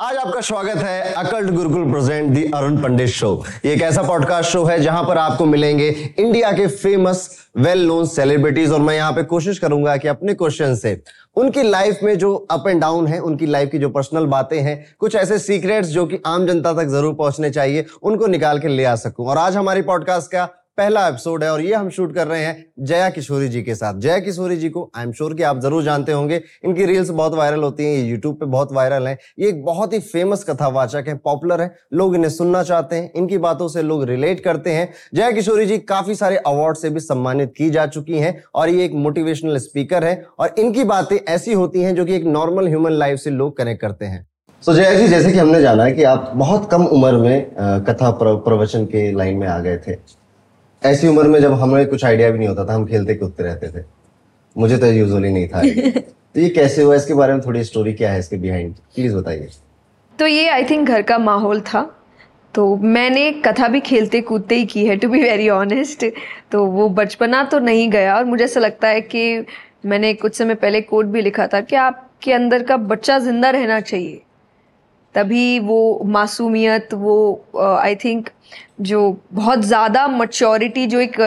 आज आपका स्वागत है occult Gurukul present the Arun Pandit show. ये एक ऐसा पॉडकास्ट शो है जहाँ पर आपको मिलेंगे इंडिया के फ़ेमस वेल नोन सेलिब्रिटीज और मैं यहाँ पे कोशिश करूँगा कि अपने क्वेश्चन से उनकी लाइफ में जो अप एंड डाउन है, उनकी लाइफ की जो पर्सनल बातें हैं, कुछ ऐसे सीक्रेट्स जो कि आम जनता तक ज़रूर पहुँचने चाहिए, उनको निकाल के ले आ सकूँ। और आज हमारी पॉडकास्ट का पहला एपिसोड है और ये हम शूट कर रहे हैं जया किशोरी जी के साथ। जया किशोरी जी को आई एम श्योर कि आप ज़रूर जानते होंगे। इनकी रील्स बहुत वायरल होती हैं, ये यूट्यूब पे बहुत वायरल हैं। ये एक बहुत ही फ़ेमस कथावाचक है पॉपुलर है। लोग इन्हें सुनना चाहते हैं, इनकी बातों से लोग रिलेट करते हैं। जया किशोरी जी काफ़ी सारे अवार्ड से भी सम्मानित की जा चुकी हैं और ये एक मोटिवेशनल स्पीकर है और इनकी बातें ऐसी होती हैं जो कि एक नॉर्मल ह्यूमन लाइफ से लोग कनेक्ट करते हैं। तो जया जी, जैसे कि हमने जाना है कि आप बहुत कम उम्र में कथा प्रवचन के लाइन में आ गए थे। ऐसी उम्र में जब हमें कुछ आइडिया भी नहीं होता था हम खेलते कूदते रहते थे। मुझे तो यूजुअली नहीं था तो ये कैसे हुआ? इसके बारे में थोड़ी स्टोरी क्या है इसके बिहाइंड प्लीज़ बताइए। तो ये आई थिंक घर का माहौल था। तो मैंने कथा भी खेलते कूदते ही की है टू बी वेरी ऑनेस्ट तो वो बचपना तो नहीं गया और मुझे ऐसा लगता है कि मैंने कुछ समय पहले कोट भी लिखा था कि आपके अंदर का बच्चा ज़िंदा रहना चाहिए। तभी वो मासूमियत वो आई uh, थिंक जो बहुत ज़्यादा मच्योरिटी जो एक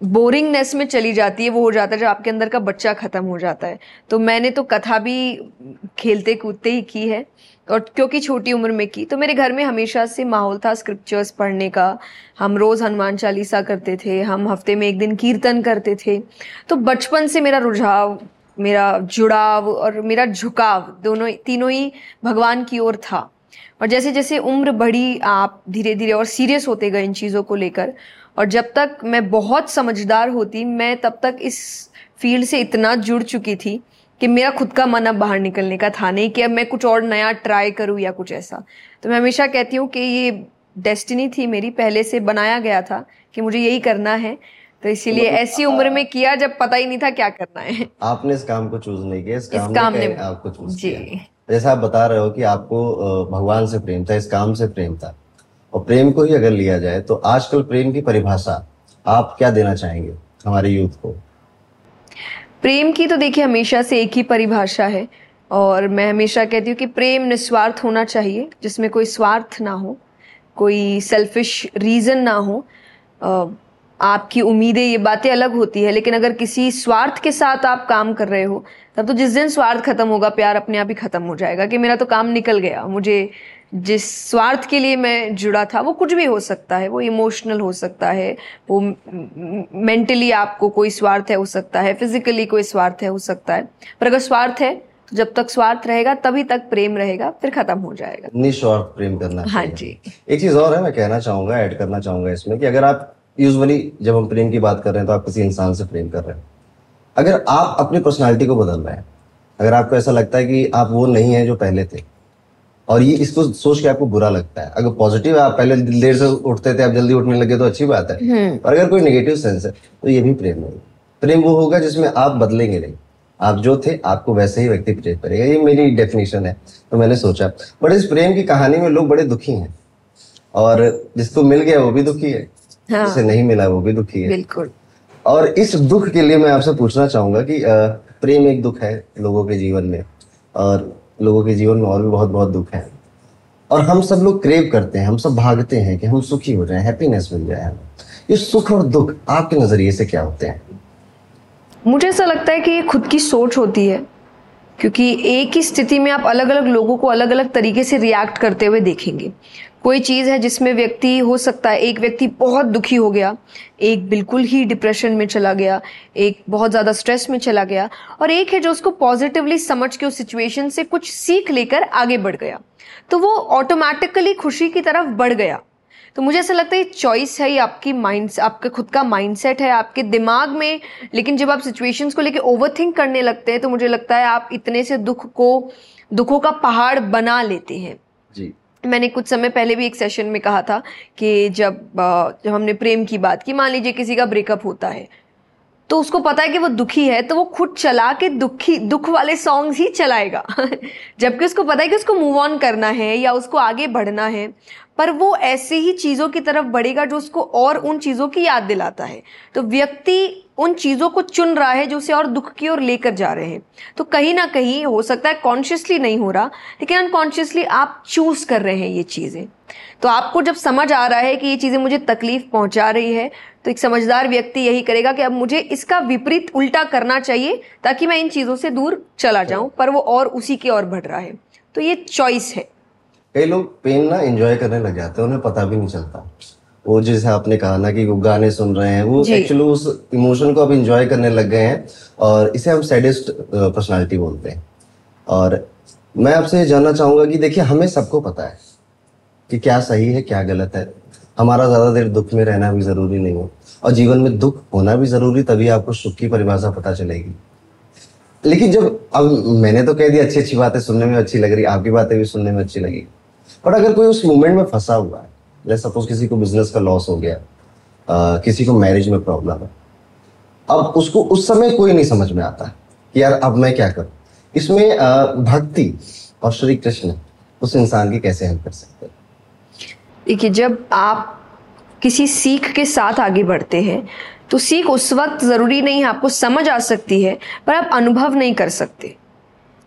बोरिंगनेस में चली जाती है, वो हो जाता है जब आपके अंदर का बच्चा ख़त्म हो जाता है। तो मैंने तो कथा भी खेलते कूदते ही की है और क्योंकि छोटी उम्र में की तो मेरे घर में हमेशा से माहौल था स्क्रिप्चर्स पढ़ने का। हम रोज़ हनुमान चालीसा करते थे, हम हफ़्ते में एक दिन कीर्तन करते थे। तो बचपन से मेरा रुझाव, मेरा जुड़ाव और मेरा झुकाव दोनों, तीनों ही भगवान की ओर था। और जैसे जैसे उम्र बढ़ी आप धीरे धीरे और सीरियस होते गए इन चीज़ों को लेकर और जब तक मैं बहुत समझदार होती मैं तब तक इस फ़ील्ड से इतना जुड़ चुकी थी कि मेरा खुद का मन अब बाहर निकलने का था नहीं कि अब मैं कुछ और नया ट्राई करूँ या कुछ ऐसा। तो मैं हमेशा कहती हूँ कि ये डेस्टिनी थी मेरी पहले से बनाया गया था कि मुझे यही करना है। तो इसीलिए मतलब ऐसी उम्र में किया जब पता ही नहीं था क्या करना है। आपने इस काम को चूज़ नहीं किया इस काम, इस काम ने, ने आपको चूज़ किया। जैसा आप बता रहे हो कि आपको भगवान से प्रेम था, इस काम से प्रेम था। और प्रेम को ही अगर लिया जाए तो आजकल प्रेम की परिभाषा आप क्या देना चाहेंगे हमारे यूथ को? प्रेम की तो देखिए, हमेशा से एक ही परिभाषा है। और मैं हमेशा कहती हूँ कि प्रेम निस्वार्थ होना चाहिए, जिसमें कोई स्वार्थ ना हो, कोई सेल्फिश रीज़न ना हो। आपकी उम्मीदें ये बातें अलग होती है लेकिन अगर किसी स्वार्थ के साथ आप काम कर रहे हो तब तो जिस दिन स्वार्थ खत्म होगा प्यार अपने आप ही खत्म हो जाएगा कि मेरा तो काम निकल गया। मुझे जिस स्वार्थ के लिए मैं जुड़ा था वो कुछ भी हो सकता है वो इमोशनल हो सकता है वो मेंटली आपको कोई स्वार्थ है हो सकता है फिजिकली कोई स्वार्थ है हो सकता है। पर अगर स्वार्थ है तो जब तक स्वार्थ रहेगा तभी तक प्रेम रहेगा फिर खत्म हो जाएगा। निस्वार्थ प्रेम करना हाँ जी। एक चीज़ और है मैं कहना चाहूँगा ऐड करना चाहूँगा इसमें कि अगर आप यूजुअली जब हम प्रेम की बात कर रहे हैं तो आप किसी इंसान से प्रेम कर रहे हैं। अगर आप अपनी पर्सनालिटी को बदल रहे हैं अगर आपको ऐसा लगता है कि आप वो नहीं है जो पहले थे और ये इसको सोच के आपको बुरा लगता है। अगर पॉजिटिव है आप पहले देर से उठते थे आप जल्दी उठने लगे तो अच्छी बात है। हम्म। और अगर कोई नेगेटिव सेंस है तो ये भी प्रेम नहीं। प्रेम वो होगा जिसमें आप बदलेंगे नहीं। आप जो थे आपको वैसे ही व्यक्ति प्रेम करेगा। ये मेरी डेफिनेशन है तो मैंने सोचा। बट इस प्रेम की कहानी में लोग बड़े दुखी हैं। और जिसको मिल गया वो भी दुखी है। हाँ। जिसे नहीं मिला वो भी दुखी है। बिल्कुल। और इस दुख के लिए मैं आपसे पूछना चाहूँगा कि प्रेम एक दुख है लोगों के जीवन में और लोगों के जीवन में और भी बहुत बहुत दुख है। और हम सब लोग क्रेव करते हैं हम सब भागते हैं कि हम सुखी हो जाएँ हैप्पीनेस मिल जाए हमें। ये सुख और दुख आपके नज़रिए से क्या होते हैं? मुझे ऐसा लगता है कि ये खुद की सोच होती है क्योंकि एक ही स्थिति में आप अलग अलग लोगों को अलग अलग तरीके से रिएक्ट करते हुए देखेंगे। कोई चीज़ है जिसमें व्यक्ति, हो सकता है एक व्यक्ति बहुत दुखी हो गया, एक बिल्कुल ही डिप्रेशन में चला गया, एक बहुत ज़्यादा स्ट्रेस में चला गया, और एक है जो उसको पॉजिटिवली समझ के उस सिचुएशन से कुछ सीख लेकर आगे बढ़ गया। तो वो ऑटोमेटिकली खुशी की तरफ़ बढ़ गया। तो मुझे ऐसा लगता है चॉइस है, ये आपकी माइंड आपका खुद का माइंडसेट है, आपके दिमाग में, लेकिन जब आप सिचुएशंस को लेके ओवर थिंक करने लगते हैं तो मुझे लगता है आप इतने से दुख को, दुखों का पहाड़ बना लेते हैं। मैंने कुछ समय पहले भी एक सेशन में कहा था कि जब जब हमने प्रेम की बात की, मान लीजिए किसी का ब्रेकअप होता है तो उसको पता है कि वो दुखी है तो वो खुद चला के दुखी, दुख वाले सॉन्ग्स ही चलाएगा। जबकि उसको पता है कि उसको मूव ऑन करना है या उसको आगे बढ़ना है, पर वो ऐसे ही चीज़ों की तरफ़ बढ़ेगा जो उसको और उन चीज़ों की याद दिलाता है। तो व्यक्ति उन चीज़ों को चुन रहा है जो उसे और दुख की ओर लेकर जा रहे हैं। तो कहीं ना कहीं हो सकता है कॉन्शियसली नहीं हो रहा, लेकिन अनकॉन्शियसली आप चूज़ कर रहे हैं ये चीज़ें। तो आपको जब समझ आ रहा है कि ये चीज़ें मुझे तकलीफ़ पहुँचा रही है तो एक समझदार व्यक्ति यही करेगा कि अब मुझे इसका विपरीत उल्टा करना चाहिए ताकि मैं इन चीज़ों से दूर चला जाऊँ पर वो और उसी की ओर बढ़ रहा है। तो ये चॉइस है। कई लोग पेन ना एंजॉय करने लग जाते हैं उन्हें पता भी नहीं चलता। वो जैसे आपने कहा ना कि वो गाने सुन रहे हैं वो एक्चुअली उस इमोशन को अब इंजॉय करने लग गए हैं और इसे हम सैडेस्ट पर्सनालिटी बोलते हैं। और मैं आपसे जानना चाहूँगा कि देखिए हमें सबको पता है कि क्या सही है क्या गलत है। हमारा ज़्यादा देर दुख में रहना भी ज़रूरी नहीं है। और जीवन में दुख होना भी ज़रूरी तभी आपको सुख की परिभाषा पता चलेगी। लेकिन जब अब मैंने तो कह दिया अच्छी अच्छी बातें सुनने में अच्छी लग रही आपकी बातें भी सुनने में अच्छी लगी। पर अगर कोई उस मोमेंट में फंसा हुआ है जैसे सपोज़ किसी को बिज़नेस का लॉस हो गया आ, किसी को मैरिज में प्रॉब्लम है अब उसको उस समय कोई नहीं समझ में आता कि यार अब मैं क्या करूँ? इसमें भक्ति और श्री कृष्ण उस इंसान की कैसे हेल्प कर सकते हैं? देखिए जब आप किसी सीख के साथ आगे बढ़ते हैं। तो सीख उस वक्त ज़रूरी नहीं है, आपको समझ आ सकती है, पर आप अनुभव नहीं कर सकते।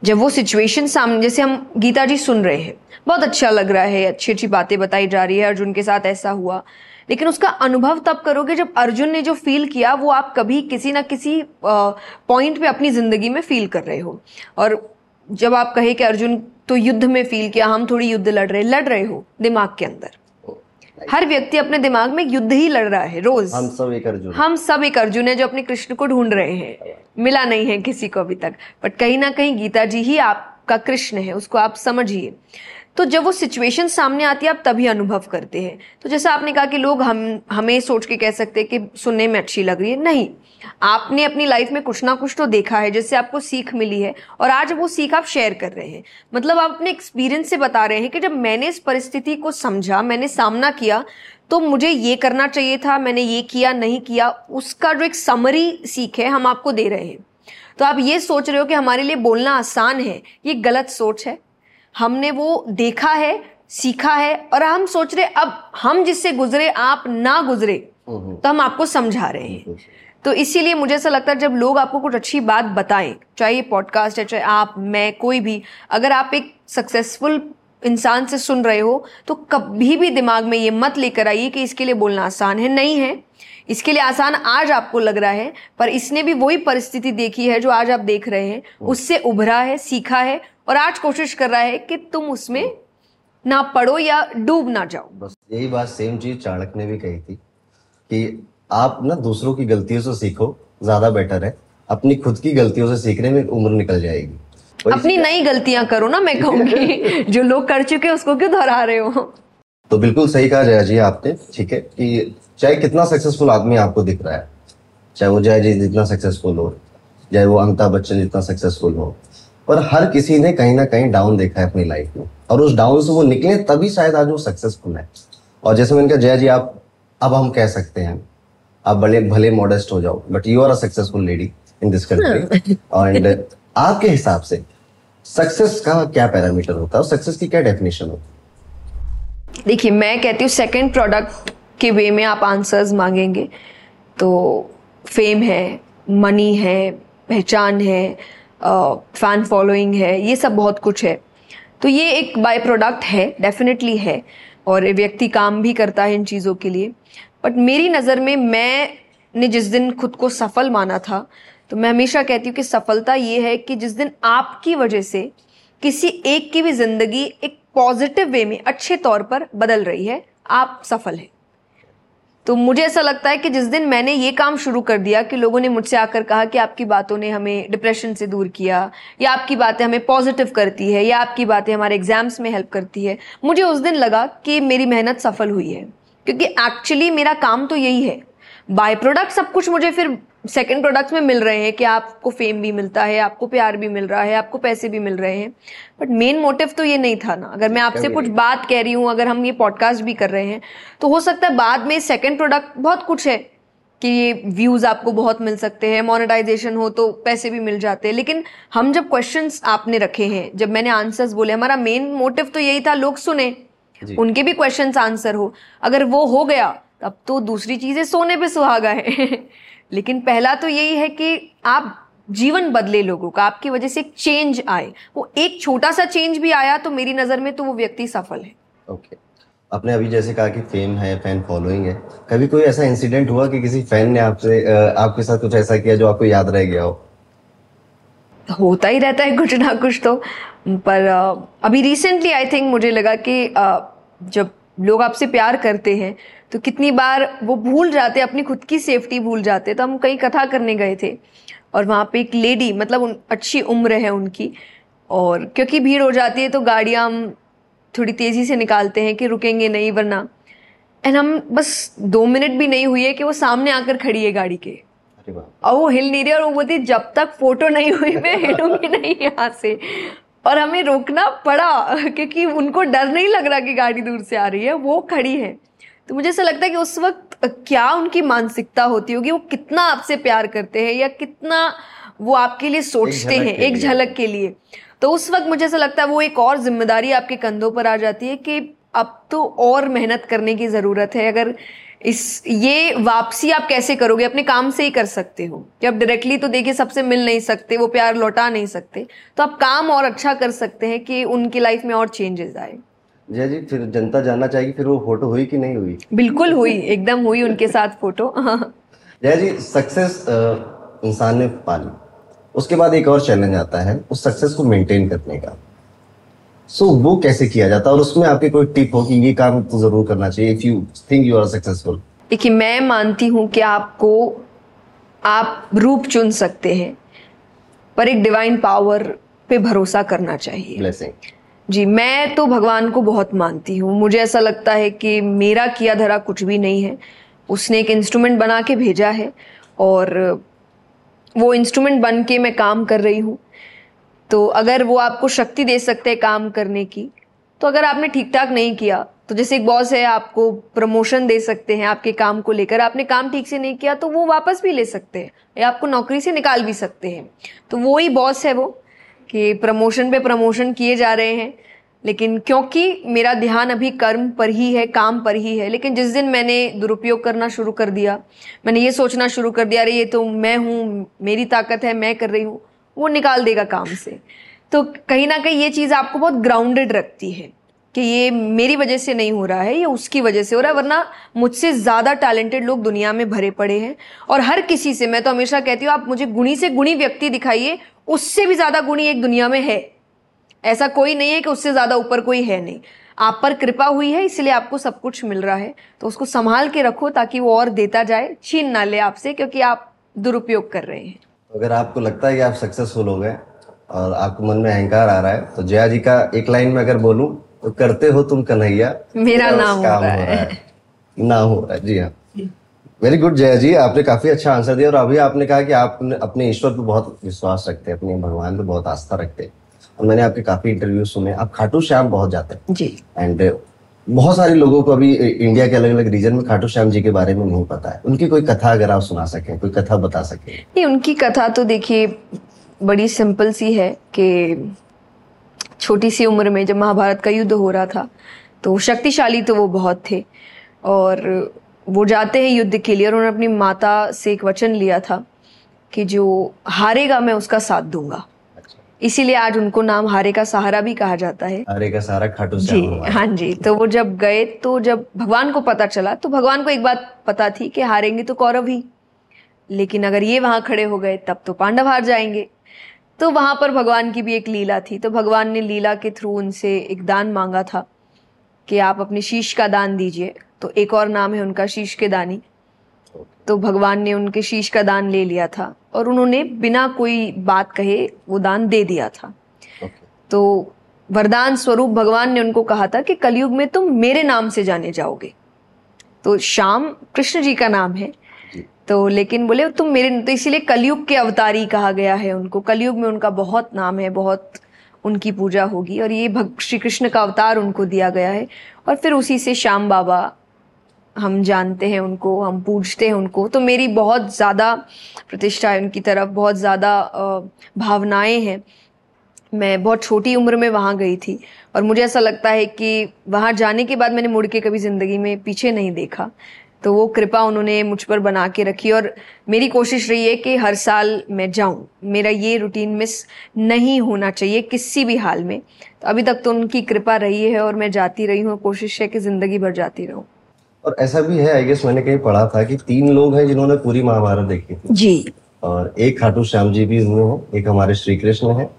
जब वो सिचुएशन सामने, जैसे हम गीता जी सुन रहे हैं, बहुत अच्छा लग रहा है अच्छी अच्छी बातें बताई जा रही है, अर्जुन के साथ ऐसा हुआ। लेकिन उसका अनुभव तब करोगे जब अर्जुन ने जो फील किया, वो आप कभी किसी ना किसी पॉइंट पे अपनी ज़िंदगी में फील कर रहे हो। और जब आप कहे कि अर्जुन तो युद्ध में फील किया, हम थोड़ी युद्ध लड़ रहे लड़ रहे हो, दिमाग के अंदर। हर व्यक्ति अपने दिमाग में युद्ध ही लड़ रहा है रोज। हम सब एक अर्जुन हम सब एक अर्जुन है जो अपने कृष्ण को ढूंढ रहे हैं। मिला नहीं है किसी को अभी तक। बट कहीं ना कहीं गीता जी ही आपका कृष्ण है उसको आप समझिए। तो जब वो सिचुएशन सामने आती है आप तभी अनुभव करते हैं। तो जैसा आपने कहा कि लोग हम हमें सोच के कह सकते हैं कि सुनने में अच्छी लग रही है। नहीं आपने अपनी लाइफ में कुछ ना कुछ तो देखा है जिससे आपको सीख मिली है और आज वो सीख आप शेयर कर रहे हैं। मतलब आप अपने एक्सपीरियंस से बता रहे हैं कि जब मैंने इस परिस्थिति को समझा मैंने सामना किया तो मुझे ये करना चाहिए था मैंने ये किया नहीं किया उसका जो एक समरी सीख है हम आपको दे रहे हैं। तो आप ये सोच रहे हो कि हमारे लिए बोलना आसान है ये गलत सोच है। हमने वो देखा है सीखा है और हम सोच रहे अब हम जिससे गुजरे आप ना गुजरे तो हम आपको समझा रहे हैं। तो इसीलिए मुझे ऐसा लगता है जब लोग आपको कुछ अच्छी बात बताएँ चाहे ये पॉडकास्ट है चाहे आप मैं कोई भी अगर आप एक सक्सेसफुल इंसान से सुन रहे हो तो कभी भी दिमाग में ये मत लेकर आइए कि इसके लिए बोलना आसान है। नहीं है। इसके लिए आसान आज आपको लग रहा है पर इसने भी वही परिस्थिति देखी है जो आज आप देख रहे हैं। उससे उभरा है सीखा है और आज कोशिश कर रहा है कि तुम उसमें ना पढ़ो या डूब ना जाओ। बस यही बात सेम चीज़ चाणक ने भी कही थी कि आप ना दूसरों की गलतियों से सीखो ज़्यादा बेटर है। अपनी खुद की गलतियों से सीखने में उम्र निकल जाएगी। अपनी नई गलतियाँ करो ना मैं कहूँगी। जो लोग कर चुके उसको क्यों दोहरा रहे हो? तो बिल्कुल सही कहा जया जी आपने ठीक है कि चाहे कितना सक्सेसफुल आदमी आपको दिख रहा है चाहे वो जय जी जितना सक्सेसफुल हो चाहे वो अमिताभ बच्चन जितना सक्सेसफुल हो पर हर किसी ने कहीं ना कहीं डाउन देखा है अपनी लाइफ में। और उस डाउन से वो निकले तभी शायद आज वो सक्सेसफुल है। और जैसे मैंने कहा जय जी आप अब हम कह सकते हैं आप भले भले मॉडेस्ट हो जाओ but you are a successful lady in this country and आपके हिसाब से सक्सेस का क्या पैरामीटर होता है और सक्सेस की क्या डेफिनेशन होती है? देखिए मैं कहती हूँ सेकंड प्रोडक्ट के वे में आप आंसर्स मांगेंगे तो फेम है मनी है पहचान है फ़ैन फॉलोइंग है ये सब बहुत कुछ है। तो ये एक बाय प्रोडक्ट है डेफिनेटली है। और व्यक्ति काम भी करता है इन चीज़ों के लिए। बट मेरी नज़र में मैंने जिस दिन खुद को सफल माना था तो मैं हमेशा कहती हूँ कि सफलता ये है कि जिस दिन आपकी वजह से किसी एक की भी ज़िंदगी एक पॉजिटिव वे में अच्छे तौर पर बदल रही है, आप सफल हैं। तो मुझे ऐसा लगता है कि जिस दिन मैंने ये काम शुरू कर दिया कि लोगों ने मुझसे आकर कहा कि आपकी बातों ने हमें डिप्रेशन से दूर किया, या आपकी बातें हमें पॉजिटिव करती है, या आपकी बातें हमारे एग्ज़ाम्स में हेल्प करती है, मुझे उस दिन लगा कि मेरी मेहनत सफल हुई है। क्योंकि एक्चुअली मेरा काम तो यही है। बाय प्रोडक्ट सब कुछ मुझे फिर सेकंड प्रोडक्ट्स में मिल रहे हैं कि आपको फेम भी मिलता है आपको प्यार भी मिल रहा है आपको पैसे भी मिल रहे हैं। बट मेन मोटिव तो ये नहीं था ना। अगर मैं आपसे कुछ बात कह रही हूँ अगर हम ये पॉडकास्ट भी कर रहे हैं तो हो सकता है बाद में सेकंड प्रोडक्ट बहुत कुछ है कि ये व्यूज़ आपको बहुत मिल सकते हैं मोनेटाइजेशन हो तो पैसे भी मिल जाते हैं। लेकिन हम जब क्वेश्चंस आपने रखे हैं जब मैंने आंसर्स बोले हमारा मेन मोटिव तो यही था लोग सुने। उनके भी क्वेश्चन आंसर हो। अगर वो हो गया तब तो दूसरी चीज़ें सोने पे सुहागा है। लेकिन पहला तो यही है कि आप जीवन बदले लोगों का आपकी वजह से एक चेंज आए। वो एक छोटा सा चेंज भी आया तो मेरी नज़र में तो वो व्यक्ति सफल है। Okay okay. आपने अभी जैसे कहा कि फेम है फ़ैन फॉलोइंग है। कभी कोई ऐसा इंसिडेंट हुआ कि किसी फ़ैन ने आपसे आपके साथ कुछ ऐसा किया जो आपको याद रह गया हो? होता ही रहता है कुछ ना कुछ तो। पर अभी रिसेंटली आई थिंक मुझे लगा कि जब लोग आपसे प्यार करते हैं तो कितनी बार वो भूल जाते अपनी खुद की सेफ्टी भूल जाते। तो हम कहीं कथा करने गए थे और वहाँ पे एक लेडी मतलब उन अच्छी उम्र है उनकी और क्योंकि भीड़ हो जाती है तो गाड़ियाँ हम थोड़ी तेज़ी से निकालते हैं कि रुकेंगे नहीं वरना। एंड हम बस दो मिनट भी नहीं हुई है कि वो सामने आकर खड़ी है गाड़ी के। और वो हिल नहीं रही और वो बोलती जब तक फ़ोटो नहीं हुई मैं हिलूँगी नहीं यहाँ से। और हमें रोकना पड़ा क्योंकि उनको डर नहीं लग रहा कि गाड़ी दूर से आ रही है वो खड़ी है। तो मुझे ऐसा लगता है कि उस वक्त क्या उनकी मानसिकता होती होगी? वो कितना आपसे प्यार करते हैं या कितना वो आपके लिए सोचते हैं एक झलक के लिए? तो उस वक्त मुझे ऐसा लगता है वो एक और ज़िम्मेदारी आपके कंधों पर आ जाती है कि अब तो और मेहनत करने की ज़रूरत है। अगर इस ये वापसी आप कैसे करोगे? अपने काम से ही कर सकते हो। कि आप डायरेक्टली तो देखिए सबसे मिल नहीं सकते वो प्यार लौटा नहीं सकते। तो आप काम और अच्छा कर सकते हैं कि उनकी लाइफ में और चेंजेस आए। जय जी फिर जनता जानना चाहिए फिर वो फ़ोटो हुई कि नहीं हुई? बिल्कुल हुई एकदम हुई उनके साथ फ़ोटो जय जी सक्सेस इंसान ने पाली। उसके बाद एक और चैलेंज आता है उस सक्सेस को मेंटेन करने का। सो so, वो कैसे किया जाता है? और उसमें आपकी कोई टिप हो कि ये काम तो ज़रूर करना चाहिए if you think you are successful देखिए मैं मानती हूँ कि आपको आप रूप चुन सकते हैं पर एक डिवाइन पावर पे भरोसा करना चाहिए। ब्लेसिंग जी मैं तो भगवान को बहुत मानती हूँ। मुझे ऐसा लगता है कि मेरा किया धरा कुछ भी नहीं है। उसने एक इंस्ट्रूमेंट बना के भेजा है और वो इंस्ट्रूमेंट बन के मैं काम कर रही हूँ। तो अगर वो आपको शक्ति दे सकते हैं काम करने की तो अगर आपने ठीक ठाक नहीं किया तो जैसे एक बॉस है, आपको प्रमोशन दे सकते हैं आपके काम को लेकर। आपने काम ठीक से नहीं किया तो वो वापस भी ले सकते हैं, या आपको नौकरी से निकाल भी सकते हैं। तो वो ही बॉस है वो, कि प्रमोशन पे प्रमोशन किए जा रहे हैं। लेकिन क्योंकि मेरा ध्यान अभी कर्म पर ही है, काम पर ही है, लेकिन जिस दिन मैंने दुरुपयोग करना शुरू कर दिया, मैंने ये सोचना शुरू कर दिया, अरे ये तो मैं हूँ, मेरी ताकत है, मैं कर रही हूँ वो निकाल देगा काम से। तो कहीं ना कहीं ये चीज़ आपको बहुत ग्राउंडेड रखती है कि ये मेरी वजह से नहीं हो रहा है, ये उसकी वजह से हो रहा है, वरना मुझसे ज़्यादा टैलेंटेड लोग दुनिया में भरे पड़े हैं। और हर किसी से, मैं तो हमेशा कहती हूँ, आप मुझे गुणी से गुणी व्यक्ति दिखाइए, उससे भी ज़्यादा गुणी एक दुनिया में है। ऐसा कोई नहीं है कि उससे ज़्यादा ऊपर कोई है नहीं। आप पर कृपा हुई है, इसलिए आपको सब कुछ मिल रहा है। तो उसको संभाल के रखो ताकि वो और देता जाए, छीन ना ले आपसे, क्योंकि आप दुरुपयोग कर रहे हैं। अगर आपको लगता है कि आप सक्सेसफुल हो गए और आपको मन में अहंकार आ रहा है तो जया जी का एक लाइन में अगर बोलूँ तो करते हो तुम कन्हैया मेरा नाम हो रहा है, है। ना हो रहा है जी हाँ। वेरी गुड जया जी आपने काफ़ी अच्छा आंसर दिया और अभी आपने कहा कि आप अपने ईश्वर पर बहुत विश्वास रखते हैं अपने भगवान पर बहुत आस्था रखते हैं। और मैंने आपके काफ़ी इंटरव्यू सुने। आप खाटू श्याम बहुत जाते हैं। जी। एंड बहुत सारे लोगों को अभी इंडिया के अलग अलग रीजन में खाटू श्याम जी के बारे में नहीं पता है। उनकी कोई कथा अगर आप सुना सकें, कोई कथा बता सकें। नहीं, उनकी कथा तो देखिए, बड़ी सिंपल सी है कि छोटी सी उम्र में जब महाभारत का युद्ध हो रहा था तो शक्तिशाली तो वो बहुत थे। और वो जाते हैं युद्ध के लिए और उन्होंने अपनी माता से एक वचन लिया था कि जो हारेगा मैं उसका साथ दूँगा। इसीलिए आज उनको नाम हारे का सहारा भी कहा जाता है। हारे का सहारा खाटू जी हाँ जी तो वो जब गए तो जब भगवान को पता चला तो भगवान को एक बात पता थी कि हारेंगे तो कौरव ही। लेकिन अगर ये वहाँ खड़े हो गए तब तो पांडव हार जाएँगे। तो वहाँ पर भगवान की भी एक लीला थी। तो भगवान ने लीला के थ्रू उनसे एक दान मांगा था कि आप अपने शीश का दान दीजिए। तो एक और नाम है उनका शीश के दानी। तो भगवान ने उनके शीश का दान ले लिया था और उन्होंने बिना कोई बात कहे वो दान दे दिया था। तो वरदान स्वरूप भगवान ने उनको कहा था कि कलयुग में तुम मेरे नाम से जाने जाओगे। तो श्याम कृष्ण जी का नाम है। तो लेकिन बोले तुम मेरे तो इसीलिए कलयुग के अवतारी कहा गया है उनको। कलयुग में उनका बहुत नाम है बहुत उनकी पूजा होगी और ये श्री कृष्ण का अवतार उनको दिया गया है। और फिर उसी से श्याम बाबा हम जानते हैं उनको, हम पूछते हैं उनको। तो मेरी बहुत ज़्यादा प्रतिष्ठा है उनकी तरफ़, बहुत ज़्यादा भावनाएँ हैं। मैं बहुत छोटी उम्र में वहाँ गई थी और मुझे ऐसा लगता है कि वहाँ जाने के बाद मैंने मुड़ के कभी ज़िंदगी में पीछे नहीं देखा। तो वो कृपा उन्होंने मुझ पर बना के रखी और मेरी कोशिश रही है कि हर साल मैं जाऊँ। मेरा ये रूटीन मिस नहीं होना चाहिए किसी भी हाल में। तो अभी तक तो उनकी कृपा रही है और मैं जाती रही हूँ कोशिश है कि ज़िंदगी भर जाती रहूँ। और ऐसा भी है आई गेस मैंने कहीं पढ़ा था कि तीन लोग हैं जिन्होंने पूरी महाभारत देखी थी। जी। और एक खाटू श्याम जी भी हुए हैं एक हमारे श्री कृष्ण है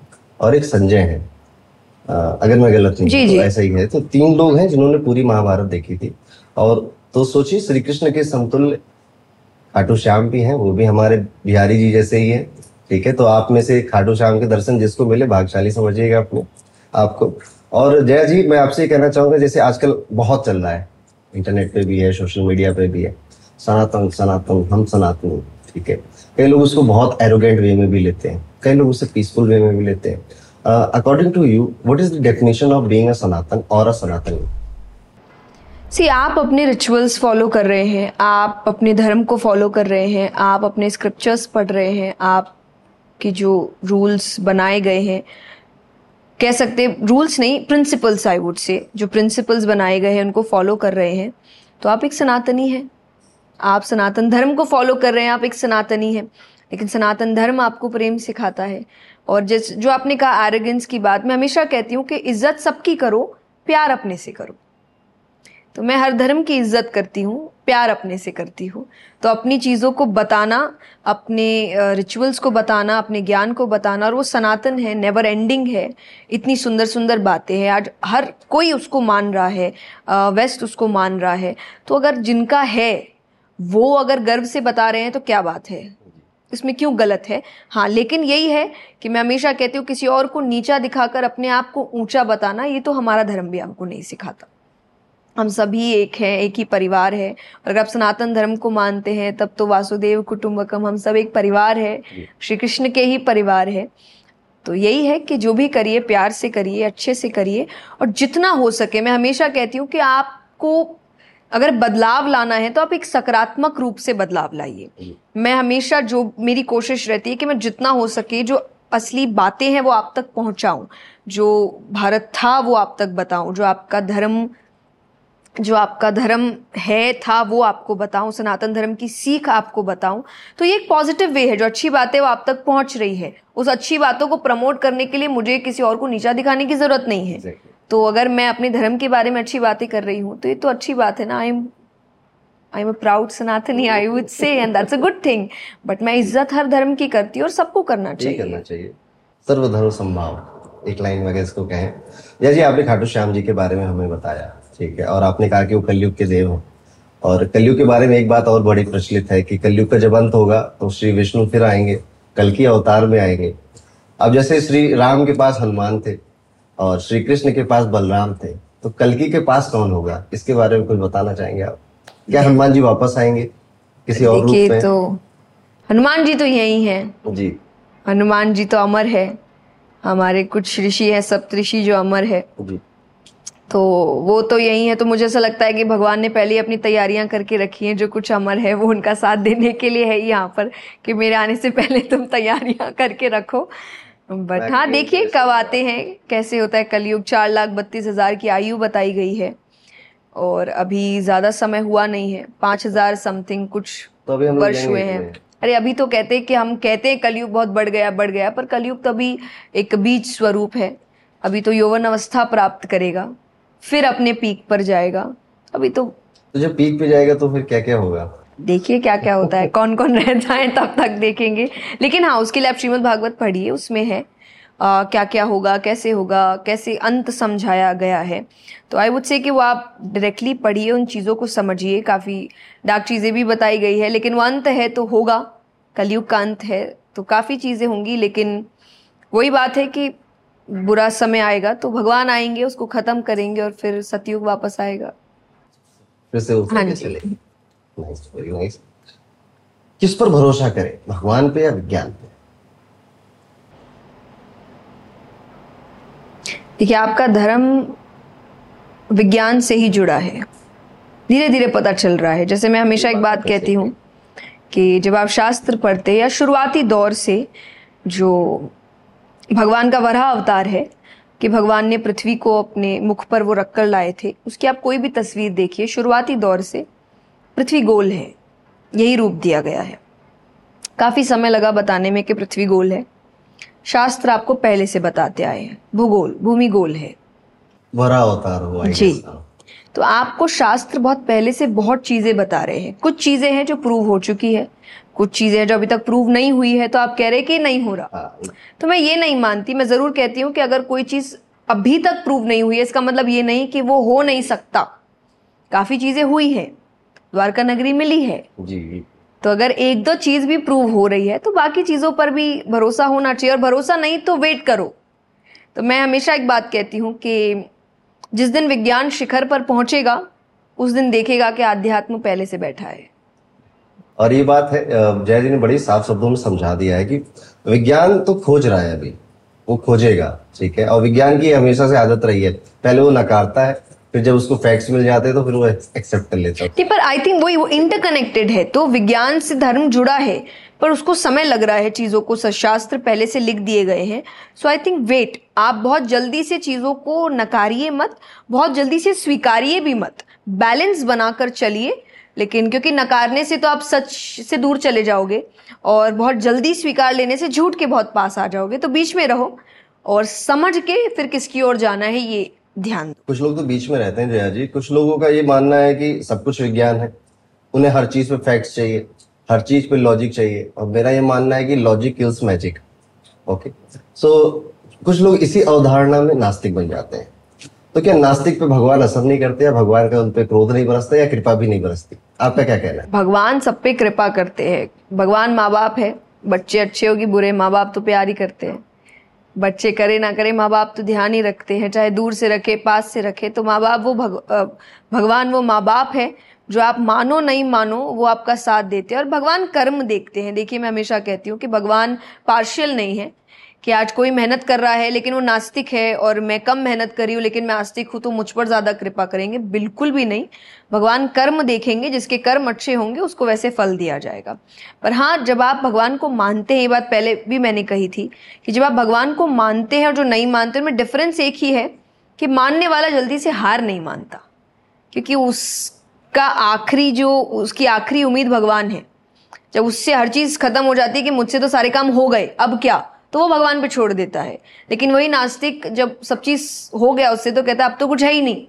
और एक संजय है। अगर मैं गलत नहीं जी, तो ऐसा ही है। तो तीन लोग हैं जिन्होंने पूरी महाभारत देखी थी। और तो सोचिए श्री कृष्ण के समतुल्य खाटू श्याम भी हैं वो भी हमारे बिहारी जी जैसे ही है। ठीक है तो आप में से खाटू श्याम के दर्शन जिसको मिले भागशाली समझिएगा अपने आपको। और जया जी मैं आपसे कहना चाहूँगा जैसे आजकल बहुत चल रहा है इंटरनेट पे भी है सोशल मीडिया पे भी है। सनातन सनातन, हम सनातन, ठीक है। कई लोग उसको बहुत एरोगेंट वे में भी लेते हैं। कई लोग उसे पीसफुल वे में भी लेते हैं। According to you what is the definition of being a Sanatan और अ सनातन? सी आप अपने रिचुअल्स फॉलो कर रहे हैं, आप अपने धर्म को फॉलो कर रहे हैं, आप अपने स्क्रिप्चर्स पढ़ रहे हैं आप के जो रूल्स बनाए गए हैं कह सकते रूल्स नहीं प्रिंसिपल्स आई वुड से जो प्रिंसिपल्स बनाए गए हैं, उनको फॉलो कर रहे हैं। तो आप एक सनातनी हैं। आप सनातन धर्म को फॉलो कर रहे हैं, आप एक सनातनी हैं। लेकिन सनातन धर्म आपको प्रेम सिखाता है। और जिस, जो आपने कहा एरोगेंस की बात, मैं हमेशा कहती हूँ कि इज़्ज़त सबकी करो, प्यार अपने से करो। तो मैं हर धर्म की इज़्ज़त करती हूँ, प्यार अपने से करती हूँ। तो अपनी चीज़ों को बताना अपने रिचुअल्स को बताना, अपने ज्ञान को बताना, और वो सनातन है नेवर एंडिंग है, इतनी सुंदर सुंदर बातें हैं, आज हर कोई उसको मान रहा है वेस्ट उसको मान रहा है तो अगर जिनका है, वो अगर गर्व से बता रहे हैं तो क्या बात है? इसमें क्यों गलत है? हाँ लेकिन यही है कि मैं हमेशा कहती हूँ, किसी और को नीचा दिखाकर, अपने आप को ऊँचा बताना, ये तो हमारा धर्म भी हमको नहीं सिखाता। हम सभी एक हैं एक ही परिवार है। और अगर आप सनातन धर्म को मानते हैं तब तो वासुदेव कुटुम्बकम हम सब एक परिवार है श्री कृष्ण के ही परिवार है। तो यही है कि जो भी करिए प्यार से करिए अच्छे से करिए और जितना हो सके मैं हमेशा कहती हूँ कि आपको अगर बदलाव लाना है तो आप एक सकारात्मक रूप से बदलाव लाइए। मैं हमेशा जो मेरी कोशिश रहती है कि मैं जितना हो सके जो असली बातें हैं वो आप तक पहुंचाऊं। जो भारत था वो आप तक बताऊँ। जो आपका धर्म जो आपका धर्म है था वो आपको बताऊँ सनातन धर्म की सीख आपको बताऊँ तो ये एक पॉजिटिव वे है जो अच्छी बात है वो आप तक पहुँच रही है। उस अच्छी बातों को प्रमोट करने के लिए मुझे किसी और को नीचा दिखाने की ज़रूरत नहीं है। Exactly. तो अगर मैं अपने धर्म के बारे में अच्छी बातें कर रही हूँ तो ये तो अच्छी बात है ना। I am I am a proud Sanatani I would say and that's a good thing but मैं इज़्ज़त हर धर्म की करती हूँ और सबको करना चाहिए। करना चाहिए। सर्वधर्म संभाव। एक लाइन में इसको कहें। या जी आपने खाटू श्याम जी के बारे में हमें बताया। ठीक है। और आपने कहा कि वो कलयुग के देव हो। और कलयुग के बारे में एक बात और बड़ी प्रचलित है कि कलयुग का जब अंत होगा तो श्री विष्णु फिर आएँगे कल की अवतार में आएँगे। अब जैसे श्री राम के पास हनुमान थे और श्री कृष्ण के पास बलराम थे तो कलकी के पास कौन होगा? इसके बारे में कुछ बताना चाहेंगे आप? क्या हनुमान जी वापस आएँगे किसी और रूप में? तो हनुमान जी तो यही हैं। जी। हनुमान जी तो अमर है। हमारे कुछ ऋषि है सप्तऋषि जो अमर है। जी। तो वो तो यही है तो मुझे ऐसा लगता है कि भगवान ने पहले अपनी तैयारियाँ करके रखी हैं जो कुछ अमर है वो उनका साथ देने के लिए है यहाँ पर कि मेरे आने से पहले तुम तैयारियाँ करके रखो। बट हाँ देखिए कब आते हैं कैसे होता है कलयुग चार लाख बत्तीस हज़ार की आयु बताई गई है और अभी ज़्यादा समय हुआ नहीं है पाँच हज़ार समथिंग कुछ तो वर्ष हुए हैं। अरे अभी तो कहते हैं कि हम कहते हैं कलयुग बहुत बढ़ गया बढ़ गया पर कलयुग तभी एक बीज स्वरूप है अभी तो यौवन अवस्था प्राप्त करेगा। फिर अपने पीक पर जाएगा। अभी तो तो जब पीक पे जाएगा तो फिर क्या क्या होगा? देखिए क्या क्या होता है कौन कौन रहता है तब तक देखेंगे। लेकिन हाँ उसके लिए आप श्रीमद भागवत पढ़िए उसमें है आ, क्या क्या होगा कैसे होगा कैसे अंत समझाया गया है। तो आई वुड से कि वो आप डायरेक्टली पढ़िए उन चीज़ों को समझिए काफ़ी डार्क चीज़ें भी बताई गई है लेकिन वो अंत है तो होगा कलयुग का अंत है तो काफ़ी चीज़ें होंगी लेकिन वही बात है कि बुरा समय आएगा तो भगवान आएँगे उसको खत्म करेंगे और फिर सतयुग वापस आएगा। फिर से हाँ जी। नाइस वेरी नाइस किस पर भरोसा करें? भगवान पे या विज्ञान पे? देखिए आपका धर्म विज्ञान से ही जुड़ा है। धीरे धीरे पता चल रहा है। जैसे मैं हमेशा एक बात कहती हूँ कि जब आप शास्त्र पढ़ते या शुरुआती दौर से जो भगवान का वरा अवतार है कि भगवान ने पृथ्वी को अपने मुख पर वो रखकर लाए थे। उसकी आप कोई भी तस्वीर देखिए शुरुआती दौर से पृथ्वी गोल है। यही रूप दिया गया है। काफ़ी समय लगा बताने में कि पृथ्वी गोल है। शास्त्र आपको पहले से बताते आए हैं। भूगोल भूमि गोल है। वरा अवतार हुआ जी। तो आपको शास्त्र बहुत पहले से बहुत चीज़ें बता रहे हैं। कुछ चीज़ें हैं जो प्रूव हो चुकी है। कुछ चीज़ें हैं जो अभी तक प्रूव नहीं हुई है तो आप कह रहे कि नहीं हो रहा। हाँ। तो मैं ये नहीं मानती मैं ज़रूर कहती हूँ कि अगर कोई चीज़ अभी तक प्रूव नहीं हुई है इसका मतलब ये नहीं कि वो हो नहीं सकता। काफ़ी चीज़ें हुई है। द्वारका नगरी मिली है। जी। तो अगर एक दो चीज़ भी प्रूव हो रही है तो बाकी चीज़ों पर भी भरोसा होना चाहिए। और भरोसा नहीं तो वेट करो। तो मैं हमेशा एक बात कहती हूँ कि जिस दिन विज्ञान शिखर पर पहुंचेगा, उस दिन देखेगा कि आध्यात्म पहले से बैठा है। और ये बात है जय जी ने बड़ी साफ़ शब्दों में समझा दिया है कि विज्ञान तो खोज रहा है अभी, वो खोजेगा, ठीक है? और विज्ञान की हमेशा से आदत रही है, पहले वो नकारता है फिर जब उसको फैक्ट्स मिल जाते हैं तो फिर वो एक्सेप्ट कर लेता है। पर आई थिंक वही, वो इंटरकनेक्टेड है तो विज्ञान से धर्म जुड़ा है, पर उसको समय लग रहा है चीज़ों को शास्त्र पहले से लिख दिए गए हैं। सो आई थिंक वेट आप बहुत जल्दी से चीज़ों को नकारिए मत, बहुत जल्दी से स्वीकारिए भी मत। बैलेंस बनाकर चलिए, लेकिन क्योंकि नकारने से तो आप सच से दूर चले जाओगे, और बहुत जल्दी स्वीकार लेने से झूठ के बहुत पास आ जाओगे तो बीच में रहो। और समझ के फिर किसकी ओर जाना है, ये ध्यान कुछ लोग तो बीच में रहते हैं जया जी। कुछ लोगों का ये मानना है कि सब कुछ विज्ञान है। उन्हें हर चीज़ पे फैक्ट्स चाहिए हर चीज़ पे लॉजिक चाहिए। और मेरा ये मानना है कि logic kills magic okay so कुछ लोग इसी अवधारणा में नास्तिक बन जाते हैं। तो क्या नास्तिक पे भगवान असर नहीं करते या भगवान का उन पे क्रोध नहीं बरसता या कृपा भी नहीं बरसती? आपका क्या कहना है? भगवान सब पे कृपा करते हैं। भगवान माँ बाप है बच्चे अच्छे होगी बुरे माँ बाप तो प्यार ही करते हैं। बच्चे करे ना करे माँ बाप तो ध्यान ही रखते हैं चाहे दूर से रखे पास से रखे तो माँ बाप वो भग, भगवान वो माँ बाप है जो आप मानो नहीं मानो वो आपका साथ देते हैं और भगवान कर्म देखते हैं। देखिए मैं हमेशा कहती हूँ कि भगवान पार्शियल नहीं है कि आज कोई मेहनत कर रहा है, लेकिन वो नास्तिक है और मैं कम मेहनत करी हूँ, लेकिन मैं आस्तिक हूँ तो मुझ पर ज़्यादा कृपा करेंगे। बिल्कुल भी नहीं। भगवान कर्म देखेंगे, जिसके कर्म अच्छे होंगे, उसको वैसे फल दिया जाएगा। पर हाँ जब आप भगवान को मानते हैं, ये बात पहले भी मैंने कही थी, कि जब आप भगवान को मानते हैं और जो नहीं मानते, उनमें डिफरेंस एक ही है कि मानने वाला जल्दी से हार नहीं मानता। क्योंकि उसका आखिरी जो, उसकी आखिरी उम्मीद भगवान है। जब उससे हर चीज़ खत्म हो जाती है कि मुझसे तो सारे काम हो गए, अब क्या? तो वो भगवान पे छोड़ देता है। लेकिन वही नास्तिक जब सब चीज़ हो गया उससे तो कहता है, अब तो कुछ है ही नहीं।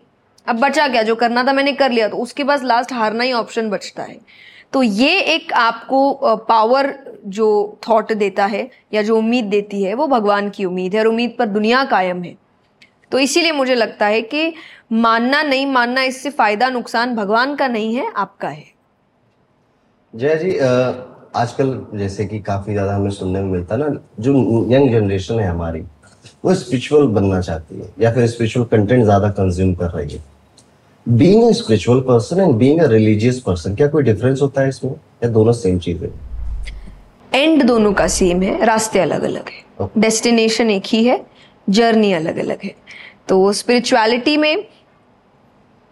अब बचा क्या? जो करना था मैंने कर लिया। तो उसके पास लास्ट हारना ही ऑप्शन बचता है। तो ये एक आपको पावर जो थॉट देता है या जो उम्मीद देती है, वो भगवान की उम्मीद है और उम्मीद पर दुनिया कायम है। तो इसीलिए मुझे लगता है कि मानना नहीं मानना, इससे फ़ायदा नुकसान भगवान का नहीं है, आपका है। जय जी आजकल जैसे कि काफ़ी ज़्यादा हमें सुनने में मिलता है ना जो यंग जनरेशन है हमारी वो स्पिरिचुअल बनना चाहती है या फिर स्पिरिचुअल कंटेंट ज़्यादा कंज्यूम कर रही है। Being a spiritual person and being a religious person क्या कोई डिफरेंस होता है इसमें? या दोनों सेम चीज़ है? एंड दोनों का सेम है रास्ते अलग अलग है डेस्टिनेशन एक ही है जर्नी अलग अलग है। तो स्पिरिचुअलिटी में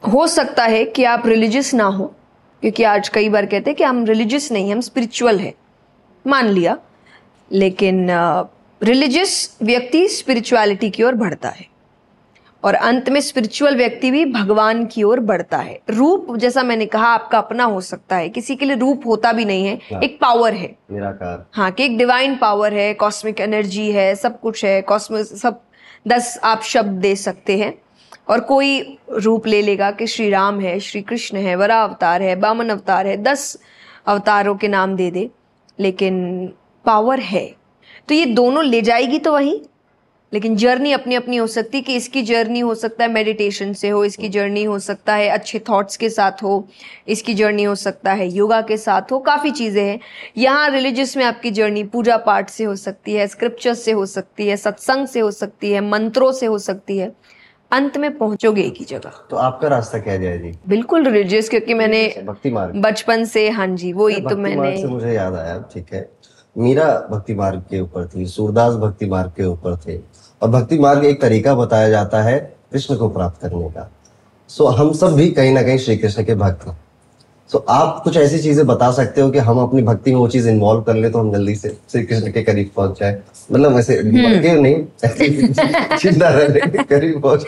हो सकता है कि आप रिलीजियस ना हो क्योंकि आज कई बार कहते हैं कि हम रिलीजियस नहीं हम स्पिरिचुअल है। मान लिया। लेकिन रिलीजियस व्यक्ति स्पिरिचुअलिटी की ओर बढ़ता है। और अंत में स्पिरिचुअल व्यक्ति भी भगवान की ओर बढ़ता है। रूप जैसा मैंने कहा आपका अपना हो सकता है। किसी के लिए रूप होता भी नहीं है। हाँ। एक पावर है। निराकार। हाँ कि एक डिवाइन पावर है कॉस्मिक एनर्जी है सब कुछ है कॉस्मिक सब दस आप शब्द दे सकते हैं। और कोई रूप ले लेगा कि श्री राम है, श्री कृष्ण है, वरा अवतार है, बामन अवतार है, दस अवतारों के नाम दे दे, लेकिन पावर है। तो ये दोनों ले जाएगी तो वही, लेकिन जर्नी अपनी अपनी हो सकती है कि इसकी जर्नी हो सकता है मेडिटेशन से हो, इसकी जर्नी हो सकता है अच्छे थॉट्स के साथ हो, इसकी जर्नी हो सकता है योगा के साथ हो, काफ़ी चीज़ें हैं। यहाँ रिलीजियस में आपकी जर्नी पूजा पाठ से हो सकती है स्क्रिप्चर से हो सकती है, सत्संग से हो सकती है, मंत्रों से हो सकती है। अंत में पहुंचोगे एक ही जगह। तो आपका रास्ता क्या जाए जी? बिल्कुल रिलीजियस क्योंकि मैंने भक्ति मार्ग। बचपन से हाँ जी वो ही तो मैंने से मुझे याद आया ठीक है। मीरा भक्ति मार्ग के ऊपर थी सूरदास भक्ति मार्ग के ऊपर थे। और भक्ति मार्ग एक तरीका बताया जाता है कृष्ण को प्राप्त करने का। सो हम सब भी कहीं ना कहीं श्री कृष्ण के भक्त हैं। सो आप कुछ ऐसी चीज़ें बता सकते हो कि हम अपनी भक्ति में वो चीज़ इन्वॉल्व कर ले तो हम जल्दी से श्री कृष्ण के करीब पहुँच जाए। मतलब वैसे नहीं चिंता रहने के करीब पहुँच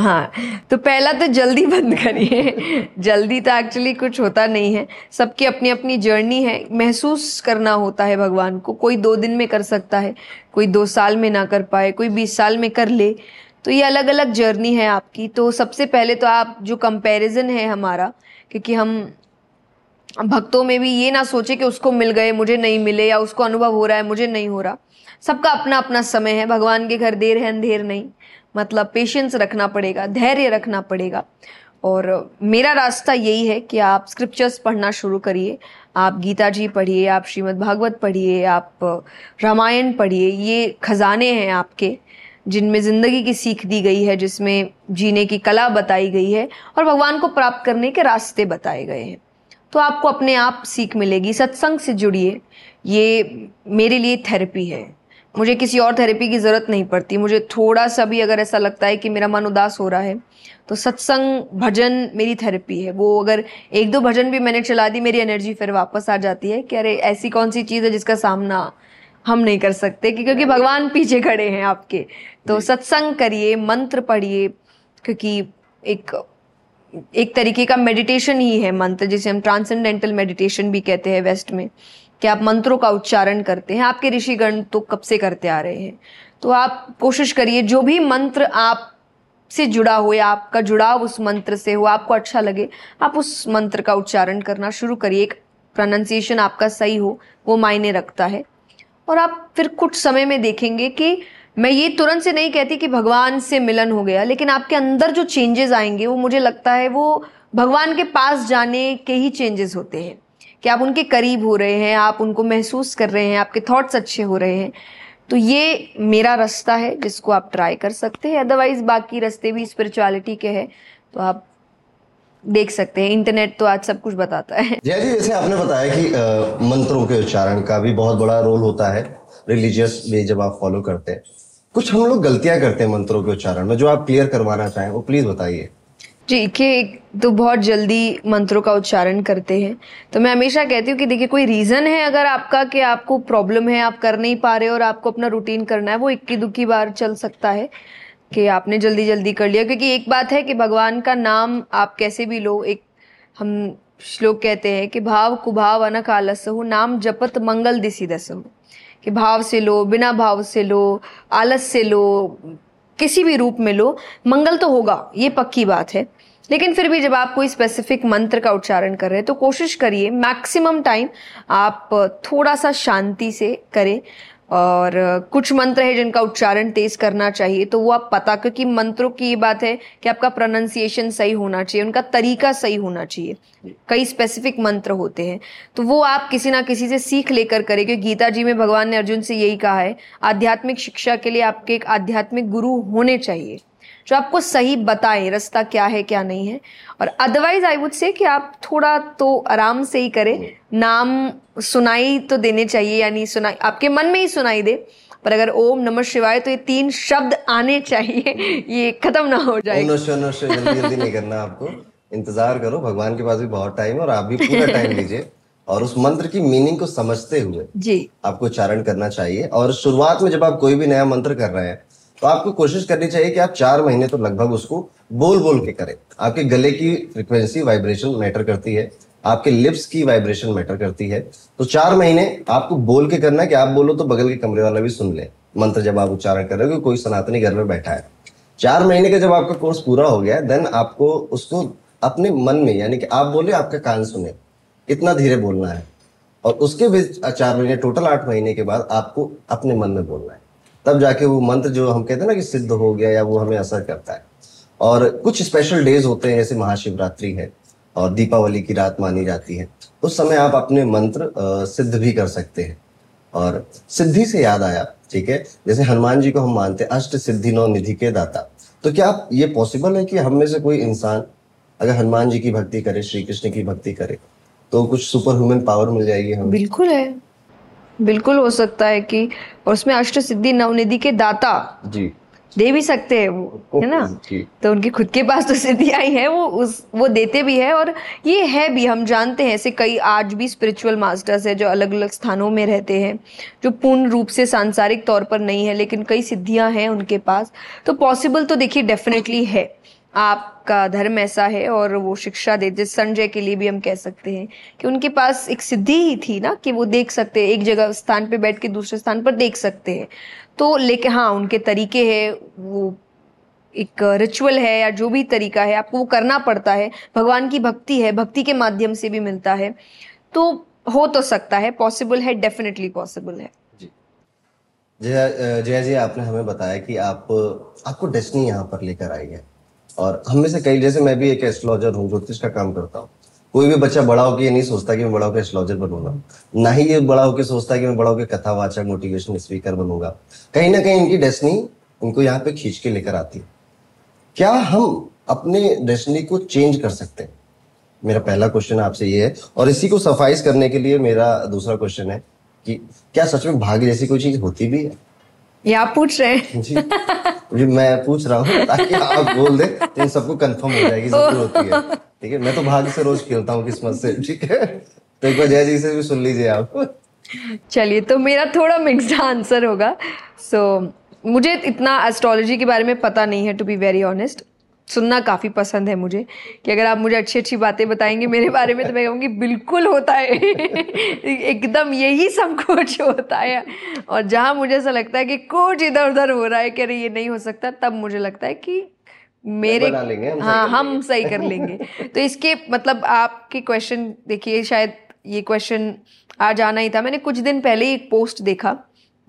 हाँ। तो पहला तो जल्दी बंद करिए। जल्दी तो एक्चुअली कुछ होता नहीं है। सबकी अपनी अपनी जर्नी है। महसूस करना होता है भगवान को। कोई दो दिन में कर सकता है कोई दो साल में ना कर पाए कोई बीस साल में कर ले। तो ये अलग अलग जर्नी है आपकी। तो सबसे पहले तो आप जो कंपैरिजन है हमारा क्योंकि हम भक्तों में भी ये ना सोचे कि उसको मिल गए, मुझे नहीं मिले या उसको अनुभव हो रहा है, मुझे नहीं हो रहा। सबका अपना अपना समय है, भगवान के घर देर है, अंधेर नहीं। मतलब पेशेंस रखना पड़ेगा, धैर्य रखना पड़ेगा। और मेरा रास्ता यही है कि आप स्क्रिप्चर्स पढ़ना शुरू करिए, आप गीता जी पढ़िए, आप श्रीमद् भागवत पढ़िए, आप रामायण पढ़िए, ये खजाने हैं आपके। जिनमें ज़िंदगी की सीख दी गई है, जिसमें जीने की कला बताई गई है और भगवान को प्राप्त करने के रास्ते बताए गए हैं। तो आपको अपने आप सीख मिलेगी। सत्संग से जुड़िए। ये मेरे लिए थेरेपी है। मुझे किसी और थेरेपी की ज़रूरत नहीं पड़ती। मुझे थोड़ा सा भी अगर ऐसा लगता है कि मेरा मन उदास हो रहा है तो सत्संग, भजन मेरी थेरेपी है। वो अगर एक दो भजन भी मैंने चला दी, मेरी एनर्जी फिर वापस आ जाती है कि अरे, ऐसी कौन सी चीज़ है जिसका सामना हम नहीं कर सकते कि क्योंकि भगवान पीछे खड़े हैं आपके। तो सत्संग करिए मंत्र पढ़िए क्योंकि एक एक तरीके का मेडिटेशन ही है मंत्र जिसे हम ट्रांसेंडेंटल मेडिटेशन भी कहते हैं वेस्ट में कि आप मंत्रों का उच्चारण करते हैं। आपके ऋषिगण तो कब से करते आ रहे हैं? तो आप कोशिश करिए जो भी मंत्र आप से जुड़ा हो या आपका जुड़ाव उस मंत्र से हो आपको अच्छा लगे आप उस मंत्र का उच्चारण करना शुरू करिए। एक प्रोनाउंसिएशन आपका सही हो वो मायने रखता है। और आप फिर कुछ समय में देखेंगे कि मैं ये तुरंत से नहीं कहती कि भगवान से मिलन हो गया, लेकिन आपके अंदर जो चेंजेस आएँगे, वो मुझे लगता है वो भगवान के पास जाने के ही चेंजेस होते हैं। कि आप उनके करीब हो रहे हैं, आप उनको महसूस कर रहे हैं, आपके थॉट्स अच्छे हो रहे हैं। तो ये मेरा रास्ता है जिसको आप ट्राई कर सकते हैं। अदरवाइज़ बाकी रास्ते भी स्पिरिचुअलिटी के हैं। तो आप देख सकते हैं इंटरनेट तो आज सब कुछ बताता है। जय जी जैसे आपने बताया कि आ, मंत्रों के उच्चारण का भी बहुत बड़ा रोल होता है रिलीजियस वे जब आप फॉलो करते हैं कुछ हम लोग गलतियाँ करते हैं मंत्रों के उच्चारण में जो आप क्लियर करवाना चाहें वो प्लीज़ बताइए। जी कि तो बहुत जल्दी मंत्रों का उच्चारण करते हैं। तो मैं हमेशा कहती हूँ कि देखिए कोई रीज़न है अगर आपका कि आपको प्रॉब्लम है आप कर नहीं पा रहे और आपको अपना रूटीन करना है वो इक्की दुक्की बार चल सकता है। कि आपने जल्दी जल्दी कर लिया, क्योंकि एक बात है कि भगवान का नाम आप कैसे भी लो, एक हम श्लोक कहते हैं कि भाव कुभाव आलस हो नाम जपत मंगल दिशी दस हो कि भाव से लो, बिना भाव से लो, आलस से लो, किसी भी रूप में लो, मंगल तो होगा, ये पक्की बात है। लेकिन फिर भी जब आप कोई स्पेसिफिक मंत्र का उच्चारण कर रहे हैं तो कोशिश करिए मैक्सिमम टाइम आप थोड़ा सा शांति से करें। और कुछ मंत्र है जिनका उच्चारण तेज करना चाहिए तो वो आप पता क्योंकि मंत्रों की ये बात है कि आपका प्रोनाउंसिएशन सही होना चाहिए उनका तरीका सही होना चाहिए। कई स्पेसिफिक मंत्र होते हैं। तो वो आप किसी ना किसी से सीख लेकर करें क्योंकि गीता जी में भगवान ने अर्जुन से यही कहा है आध्यात्मिक शिक्षा के लिए आपके एक आध्यात्मिक गुरु होने चाहिए। जो आपको सही बताए रास्ता क्या है क्या नहीं है। और अदरवाइज़ आई वुड से कि आप थोड़ा तो आराम से ही करें। नाम सुनाई तो देने चाहिए यानी सुनाई आपके मन में ही सुनाई दे। पर अगर ओम नमः शिवाय तो ये तीन शब्द आने चाहिए। ये खत्म ना हो जाए। जल्दी जल्दी नहीं करना आपको। इंतज़ार करो भगवान के पास भी बहुत टाइम है और आप भी पूरा टाइम लीजिए। और उस मंत्र की मीनिंग को समझते हुए जी। आपको उच्चारण करना चाहिए। और शुरुआत में जब आप कोई भी नया मंत्र कर रहे हैं तो आपको कोशिश करनी चाहिए कि आप चार महीने तो लगभग उसको बोल बोल के करें। आपके गले की फ्रिक्वेंसी वाइब्रेशन मैटर करती है, आपके लिप्स की वाइब्रेशन मैटर करती है। तो चार महीने आपको बोल के करना है कि आप बोलो तो बगल के कमरे वाला भी सुन ले। मंत्र जब आप उच्चारण कर रहे हो कोई सनातनी घर में बैठा है। चार महीने का जब आपका कोर्स पूरा हो गया देन आपको उसको अपने मन में, यानी कि आप बोले आपका कान सुने। इतना धीरे बोलना है। और उसके भी चार महीने टोटल आठ महीने के बाद आपको अपने मन में बोलना है। तब जाके वो मंत्र जो हम कहते हैं ना कि सिद्ध हो गया या वो हमें असर करता है। और कुछ स्पेशल डेज़ होते हैं, जैसे महाशिवरात्रि है और दीपावली की रात मानी जाती है। उस समय आप अपने मंत्र सिद्ध भी कर सकते हैं। और सिद्धि से याद आया, ठीक है? जैसे हनुमान जी को हम मानते हैं, अष्ट सिद्धि नौ निधि के दाता। तो क्या ये पॉसिबल है कि हम में से कोई इंसान अगर हनुमान जी की भक्ति करे, श्री कृष्ण की भक्ति करे तो कुछ सुपर ह्यूमन पावर मिल जाएगी हमें? बिल्कुल है। बिल्कुल हो सकता है कि और उसमें अष्ट सिद्धि नवनिधि के दाता जी। दे भी सकते हैं वो है ना? तो उनके खुद के पास तो सिद्धियाँ ही है वो उस वो देते भी है और ये है भी हम जानते हैं ऐसे कई आज भी स्पिरिचुअल मास्टर्स है जो अलग अलग स्थानों में रहते हैं जो पूर्ण रूप से सांसारिक तौर पर नहीं है लेकिन कई सिद्धियाँ हैं उनके पास। तो पॉसिबल तो देखिए डेफिनेटली है। आपका धर्म ऐसा है और वो शिक्षा दे जिस संजय के लिए भी हम कह सकते हैं कि उनके पास एक सिद्धि ही थी ना कि वो देख सकते हैं एक जगह स्थान पे बैठ के दूसरे स्थान पर देख सकते हैं। तो लेकिन हाँ उनके तरीके हैं, वो एक रिचुअल है या जो भी तरीका है, आपको वो करना पड़ता है, भगवान की भक्ति है, भक्ति के माध्यम से भी मिलता है। तो हो तो सकता है पॉसिबल है डेफिनेटली पॉसिबल है। जया जी, आपने हमें बताया कि आप, आपको डेस्टिनी यहाँ पर लेकर आई है। और हम में से कई जैसे मैं भी एक एस्ट्रोलॉजर हूँ ज्योतिष का काम करता हूँ। कोई भी बच्चा बड़ा होकर ये नहीं सोचता कि मैं बड़ा होकर एस्ट्रोलॉजर बनूँगा। ना ही ये बड़ा होकर सोचता कि मैं बड़ा होकर कथावाचक मोटिवेशन स्पीकर बनूँगा। कहीं ना कहीं इनकी डेस्टिनी इनको यहाँ पे खींच के लेकर आती है। क्या हम अपने डेस्टिनी को चेंज कर सकते हैं? मेरा पहला क्वेश्चन आपसे ये है और इसी को सफाइज करने के लिए मेरा दूसरा क्वेश्चन है कि क्या सच में भाग्य जैसी कोई चीज़ होती भी है? ये आप पूछ रहे हैं। जी मैं पूछ रहा हूँ ताकि आप बोल दे तो इन सबको कंफर्म हो जाएगी ज़रूर होती है। ठीक है मैं तो भाग्य से रोज खेलता हूँ किस्मत से ठीक है? तो एक बार जय जी से भी सुन लीजिए आप। चलिए तो मेरा थोड़ा मिक्सड आंसर होगा। सो so, मुझे इतना एस्ट्रोलॉजी के बारे में पता नहीं है टू बी वेरी ऑनेस्ट सुनना काफ़ी पसंद है मुझे कि अगर आप मुझे अच्छी अच्छी बातें बताएँगे मेरे बारे में तो मैं कहूँगी बिल्कुल होता है। एकदम यही सब कुछ होता है। और जहाँ मुझे ऐसा लगता है कि कुछ इधर उधर हो रहा है कि अरे ये नहीं हो सकता तब मुझे लगता है कि मेरे लेंगे, हम हाँ हम सही कर लेंगे। तो इसके मतलब आपके क्वेश्चन देखिए शायद ये क्वेश्चन आज आना ही था। मैंने कुछ दिन पहले ही एक पोस्ट देखा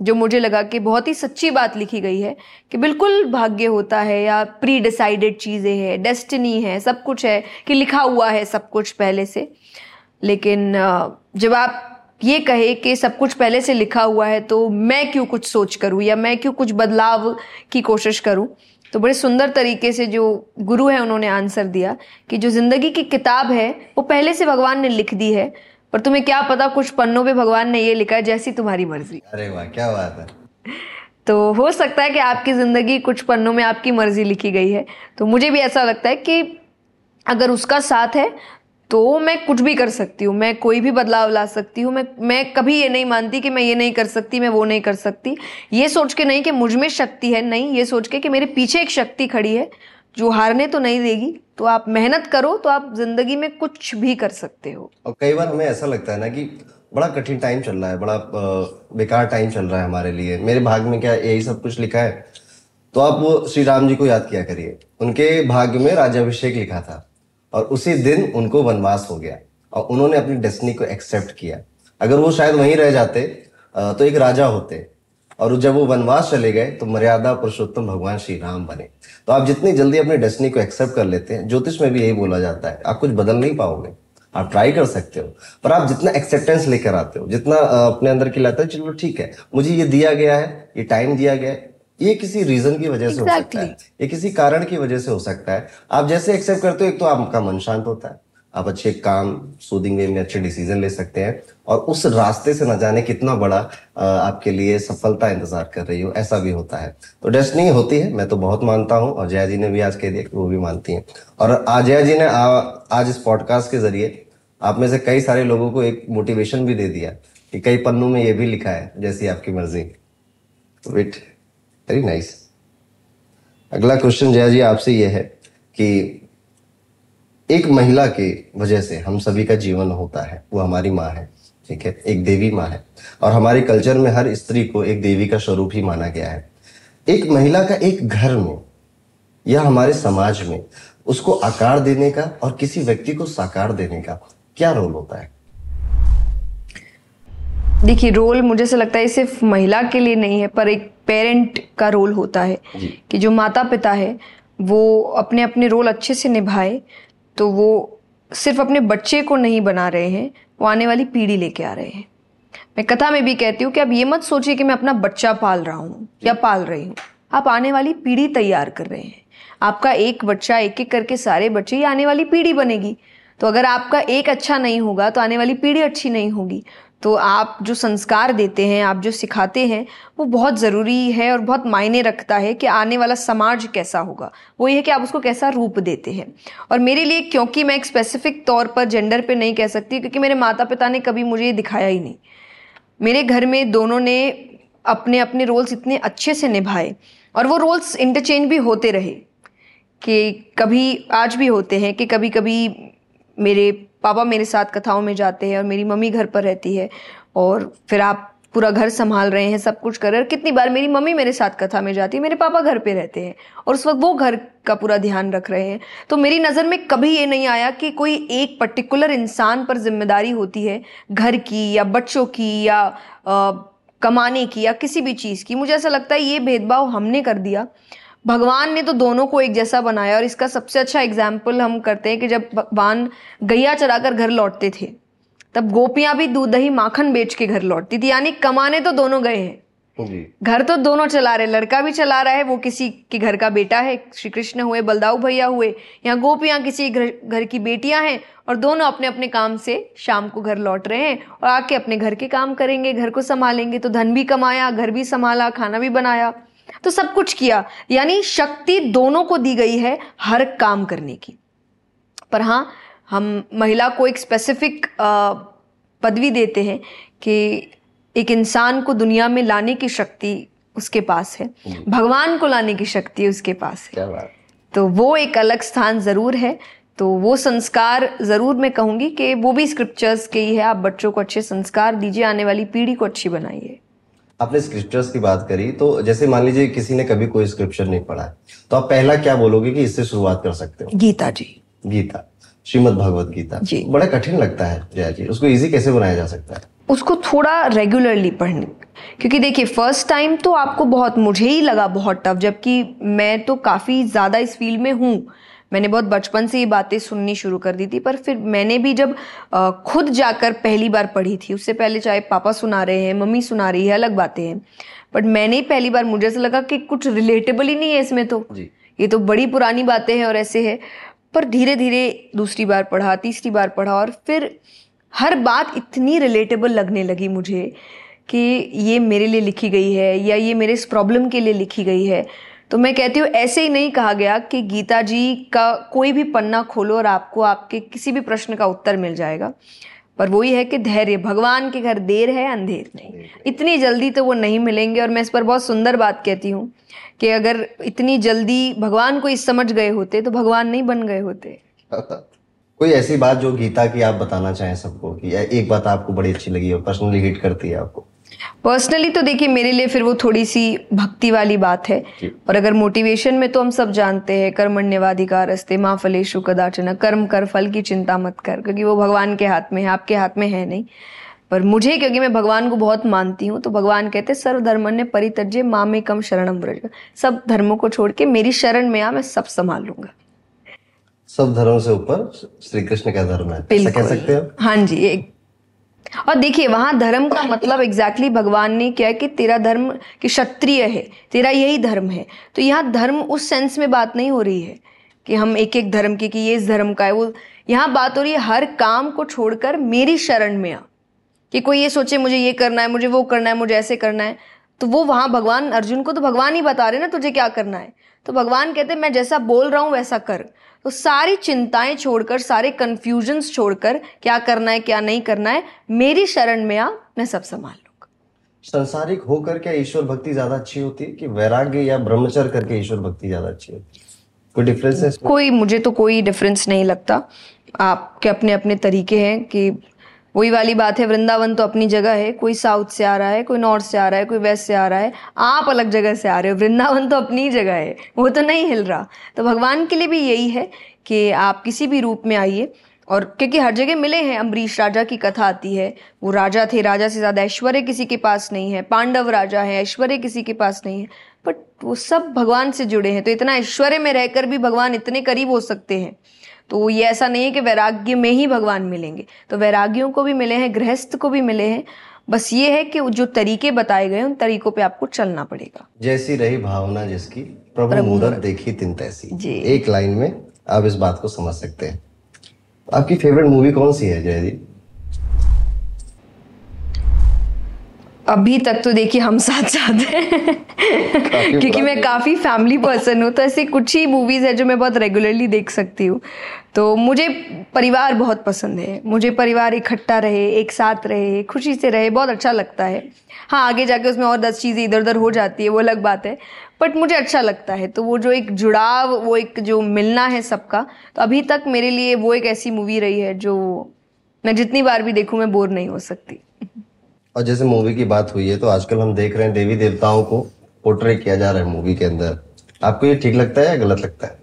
जो मुझे लगा कि बहुत ही सच्ची बात लिखी गई है, कि बिल्कुल भाग्य होता है या प्री डिसाइडेड चीज़ें हैं डेस्टिनी है, सब कुछ है, कि लिखा हुआ है सब कुछ पहले से। लेकिन जब आप ये कहे कि सब कुछ पहले से लिखा हुआ है तो मैं क्यों कुछ सोच करूँ या मैं क्यों कुछ बदलाव की कोशिश करूँ? तो बड़े सुंदर तरीके से जो गुरु है, उन्होंने आंसर दिया कि जो ज़िंदगी की किताब है, वो पहले से भगवान ने लिख दी है पर तुम्हें क्या पता कुछ पन्नों पे भगवान ने ये लिखा है जैसी तुम्हारी मर्ज़ी। अरे वाह क्या बात है। तो हो सकता है कि आपकी ज़िंदगी कुछ पन्नों में आपकी मर्ज़ी लिखी गई है। तो मुझे भी ऐसा लगता है कि अगर उसका साथ है तो मैं कुछ भी कर सकती हूँ मैं कोई भी बदलाव ला सकती हूँ मैं मैं कभी ये नहीं मानती कि मैं ये नहीं कर सकती मैं वो नहीं कर सकती। ये सोच के नहीं कि मुझमें शक्ति है नहीं ये सोच के कि मेरे पीछे एक शक्ति खड़ी है जो हारने तो नहीं देगी तो आप मेहनत करो तो आप ज़िंदगी में कुछ भी कर सकते हो। और कई बार हमें ऐसा लगता है ना कि बड़ा कठिन टाइम चल रहा है, बड़ा बेकार टाइम चल रहा है हमारे लिए। मेरे भाग में क्या यही सब कुछ लिखा है? तो आप वो श्री राम जी को याद किया करिए। उनके भाग्य में राजाभिषेक लिखा था और उसी दिन उनको वनवास हो गया और उन्होंने अपनी डेस्टिनी को एक्सेप्ट किया। अगर वो शायद वहीं रह जाते तो एक राजा होते। और जब वो वनवास चले गए तो मर्यादा पुरुषोत्तम भगवान श्री राम बने। तो आप जितनी जल्दी अपनी डेस्टिनी को एक्सेप्ट कर लेते हैं ज्योतिष में भी यही बोला जाता है आप कुछ बदल नहीं पाओगे। आप ट्राई कर सकते हो पर आप जितना एक्सेप्टेंस लेकर आते हो जितना अपने अंदर की लाते हो चलो ठीक है मुझे ये दिया गया है ये टाइम दिया गया है ये किसी रीजन की वजह से exactly. हो सकता है ये किसी कारण की वजह से हो सकता है। आप जैसे एक्सेप्ट करते हो एक तो आपका मन शांत होता है। आप अच्छे काम सूदिंग वे में अच्छे डिसीज़न ले सकते हैं और उस रास्ते से न जाने कितना बड़ा आपके लिए सफलता इंतज़ार कर रही हो ऐसा भी होता है। तो डेस्टिनी होती है मैं तो बहुत मानता हूँ और जया जी ने भी आज कह दिया वो भी मानती हैं। और जया जी ने आ, आज इस पॉडकास्ट के ज़रिए आप में से कई सारे लोगों को एक मोटिवेशन भी दे दिया कि कई पन्नों में ये भी लिखा है जैसी आपकी मर्ज़ी। वेट वेरी नाइस अगला क्वेश्चन जया जी आपसे ये है कि एक महिला के वजह से हम सभी का जीवन होता है वो हमारी माँ है ठीक है? एक देवी माँ है। और हमारे कल्चर में हर स्त्री को एक देवी का स्वरूप ही माना गया है। एक महिला का एक घर में या हमारे समाज में उसको आकार देने का और किसी व्यक्ति को साकार देने का क्या रोल होता है? देखिए रोल मुझे से लगता है सिर्फ़ महिला के लिए नहीं है पर एक पेरेंट का रोल होता है कि जो माता पिता है वो अपने अपने रोल अच्छे से निभाए तो वो सिर्फ़ अपने बच्चे को नहीं बना रहे हैं, वो आने वाली पीढ़ी लेके आ रहे हैं। मैं कथा में भी कहती हूँ कि आप ये मत सोचिए कि मैं अपना बच्चा पाल रहा हूँ या पाल रही हूँ। आप आने वाली पीढ़ी तैयार कर रहे हैं। आपका एक बच्चा एक एक करके सारे बच्चे, ये आने वाली पीढ़ी बनेगी। तो अगर आपका एक अच्छा नहीं होगा तो आने वाली पीढ़ी अच्छी नहीं होगी। तो आप जो संस्कार देते हैं, आप जो सिखाते हैं, वो बहुत ज़रूरी है और बहुत मायने रखता है कि आने वाला समाज कैसा होगा। वो ये है कि आप उसको कैसा रूप देते हैं। और मेरे लिए, क्योंकि मैं एक स्पेसिफिक तौर पर जेंडर पे नहीं कह सकती, क्योंकि मेरे माता पिता ने कभी मुझे ये दिखाया ही नहीं। मेरे घर में दोनों ने अपने अपने रोल्स इतने अच्छे से निभाए और वो रोल्स इंटरचेंज भी होते रहे कि कभी आज भी होते हैं कि कभी कभी मेरे पापा मेरे साथ कथाओं में जाते हैं और मेरी मम्मी घर पर रहती है और फिर आप पूरा घर संभाल रहे हैं सब कुछ कर रहे हैं। कितनी बार मेरी मम्मी मेरे साथ कथा में जाती है मेरे पापा घर पे रहते हैं और उस वक्त वो घर का पूरा ध्यान रख रहे हैं। तो मेरी नज़र में कभी ये नहीं आया कि कोई एक पर्टिकुलर इंसान पर ज़िम्मेदारी होती है घर की या बच्चों की या आ, कमाने की या किसी भी चीज़ की। मुझे ऐसा लगता है ये भेदभाव हमने कर दिया। भगवान ने तो दोनों को एक जैसा बनाया और इसका सबसे अच्छा एग्ज़ाम्पल हम करते हैं कि जब भगवान गैया चराकर घर लौटते थे तब गोपियाँ भी दूध दही माखन बेच के घर लौटती थी। यानी कमाने तो दोनों गए हैं। घर तो दोनों चला रहे लड़का भी चला रहा है वो किसी के घर का बेटा है श्री कृष्ण हुए बलदाऊ भैया हुए यहाँ गोपियाँ किसी घर घर की बेटियाँ हैं और दोनों अपने अपने काम से शाम को घर लौट रहे हैं और आके अपने घर के काम करेंगे घर को संभालेंगे तो धन भी कमाया घर भी संभाला खाना भी बनाया। तो सब कुछ किया। यानी शक्ति दोनों को दी गई है हर काम करने की। पर हाँ हम महिला को एक स्पेसिफिक पदवी देते हैं कि एक इंसान को दुनिया में लाने की शक्ति उसके पास है। भगवान को लाने की शक्ति उसके पास है। तो वो एक अलग स्थान ज़रूर है। तो वो संस्कार ज़रूर मैं कहूँगी कि वो भी स्क्रिप्चर्स के ही है। आप बच्चों को अच्छे संस्कार दीजिए आने वाली पीढ़ी को अच्छी बनाइए। आपने स्क्रिप्चर्स की बात करी तो जैसे मान लीजिए किसी ने कभी कोई स्क्रिप्चर नहीं पढ़ा है तो आप पहला क्या बोलोगे कि इससे शुरुआत कर सकते हो? गीता जी। गीता श्रीमद भगवत गीता। जी। बड़ा कठिन लगता है जया जी उसको इजी कैसे बनाया जा सकता है? उसको थोड़ा रेगुलरली पढ़ने क्योंकि देखिए फ़र्स्ट टाइम तो आपको बहुत मुझे ही लगा बहुत टफ जबकि मैं तो काफ़ी ज़्यादा इस फ़ील्ड में हूँ मैंने बहुत बचपन से ये बातें सुननी शुरू कर दी थी पर फिर मैंने भी जब खुद जाकर पहली बार पढ़ी थी उससे पहले चाहे पापा सुना रहे हैं मम्मी सुना रही है अलग बातें हैं। बट मैंने ही पहली बार मुझे ऐसा लगा कि कुछ रिलेटेबल ही नहीं है इसमें तो। ये तो बड़ी पुरानी बातें हैं और ऐसे है। पर धीरे धीरे दूसरी बार पढ़ा तीसरी बार पढ़ा और फिर हर बात इतनी रिलेटेबल लगने लगी मुझे कि ये मेरे लिए लिखी गई है या ये मेरे इस प्रॉब्लम के लिए लिखी गई है। तो मैं कहती हूँ ऐसे ही नहीं कहा गया कि गीता जी का कोई भी पन्ना खोलो और आपको आपके किसी भी प्रश्न का उत्तर मिल जाएगा। पर वही है कि धैर्य भगवान के घर देर है अंधेर नहीं। इतनी जल्दी तो वो नहीं मिलेंगे और मैं इस पर बहुत सुंदर बात कहती हूँ कि अगर इतनी जल्दी भगवान को इस समझ गए होते तो भगवान नहीं बन गए होते। कोई ऐसी बात जो गीता की आप बताना चाहें सबको कि एक बात आपको बड़ी अच्छी लगी और पर्सनली हिट करती है आपको? पर्सनली तो देखिए मेरे लिए फिर वो थोड़ी सी भक्ति वाली बात है। और अगर मोटिवेशन में तो हम सब जानते हैं कर्मण्यवाधिकार रस्ते माँ फलेशु कदाचन कर्म कर फल की चिंता मत कर क्योंकि वो भगवान के हाथ में है आपके हाथ में है नहीं। पर मुझे क्योंकि मैं भगवान को बहुत मानती हूँ तो भगवान कहते सर्व धर्म ने परितज्य माँ में कम शरणम ब्रज सब धर्मों को छोड़ के मेरी शरण में आ मैं सब संभाल लूँगा। सब धर्म से ऊपर श्री कृष्ण का धर्म है। कह सकते हैं? हाँ जी एक और देखिए, वहाँ धर्म का मतलब एग्जैक्टली exactly भगवान ने क्या है कि तेरा धर्म कि क्षत्रिय है, तेरा यही धर्म है। तो यहाँ धर्म उस सेंस में बात नहीं हो रही है कि हम एक एक धर्म की कि ये इस धर्म का है। वो यहाँ बात हो रही है, हर काम को छोड़कर मेरी शरण में आ। कि कोई ये सोचे, मुझे ये करना है, मुझे वो करना है, मुझे ऐसे करना है। तो वो वहाँ भगवान अर्जुन को तो भगवान ही बता रहे ना, तुझे क्या करना है? तो भगवान कहते मैं जैसा बोल रहा हूँ वैसा कर। तो सारी चिंताएँ छोड़कर सारे कंफ्यूजन्स छोड़कर क्या करना है क्या नहीं करना है मेरी शरण में आ मैं सब संभाल लूँगा। संसारिक होकर क्या ईश्वर भक्ति ज़्यादा अच्छी होती है? कि वैराग्य या ब्रह्मचर्य करके ईश्वर भक्ति ज़्यादा अच्छी होती है? कोई डिफरेंस है कोई मुझे तो कोई डिफरेंस नहीं लगता। आपके अपने अपने तरीके हैं कि वही वाली बात है, वृंदावन तो अपनी जगह है, कोई साउथ से आ रहा है, कोई नॉर्थ से आ रहा है, कोई वेस्ट से आ रहा है, आप अलग जगह से आ रहे हो, वृंदावन तो अपनी जगह है, वो तो नहीं हिल रहा। तो भगवान के लिए भी यही है कि आप किसी भी रूप में आइए और क्योंकि हर जगह मिले हैं अम्बरीश राजा की कथा आती है। वो राजा थे राजा से ज़्यादा ऐश्वर्य किसी के पास नहीं है। पांडव राजा है ऐश्वर्य किसी के पास नहीं है। बट वो सब भगवान से जुड़े हैं तो इतना ऐश्वर्य में रहकर भी भगवान इतने करीब हो सकते हैं। तो ये ऐसा नहीं है कि वैराग्य में ही भगवान मिलेंगे। तो वैराग्यों को भी मिले हैं गृहस्थ को भी मिले हैं। बस ये है कि जो तरीके बताए गए उन तरीकों पे आपको चलना पड़ेगा। जैसी रही भावना जिसकी प्रभु मूरत देखी तिन तैसी एक लाइन में आप इस बात को समझ सकते हैं। आपकी फेवरेट मूवी कौन सी है जयदीप? अभी तक तो देखिए हम साथ साथ हैं। क्योंकि मैं काफ़ी फैमिली पर्सन हूँ तो ऐसी कुछ ही मूवीज़ है जो मैं बहुत रेगुलरली देख सकती हूँ। तो मुझे परिवार बहुत पसंद है। मुझे परिवार इकट्ठा रहे एक साथ रहे खुशी से रहे बहुत अच्छा लगता है। हाँ आगे जाके उसमें और दस चीज़ें इधर उधर हो जाती है वो अलग बात है। बट मुझे अच्छा लगता है। तो वो जो एक जुड़ाव वो एक जो मिलना है सबका तो अभी तक मेरे लिए वो एक ऐसी मूवी रही है जो मैं जितनी बार भी देखूँ मैं बोर नहीं हो सकती। और जैसे मूवी की बात हुई है तो आजकल हम देख रहे हैं देवी देवताओं को पोर्ट्रे किया जा रहा है मूवी के अंदर। आपको ये ठीक लगता है या गलत लगता है?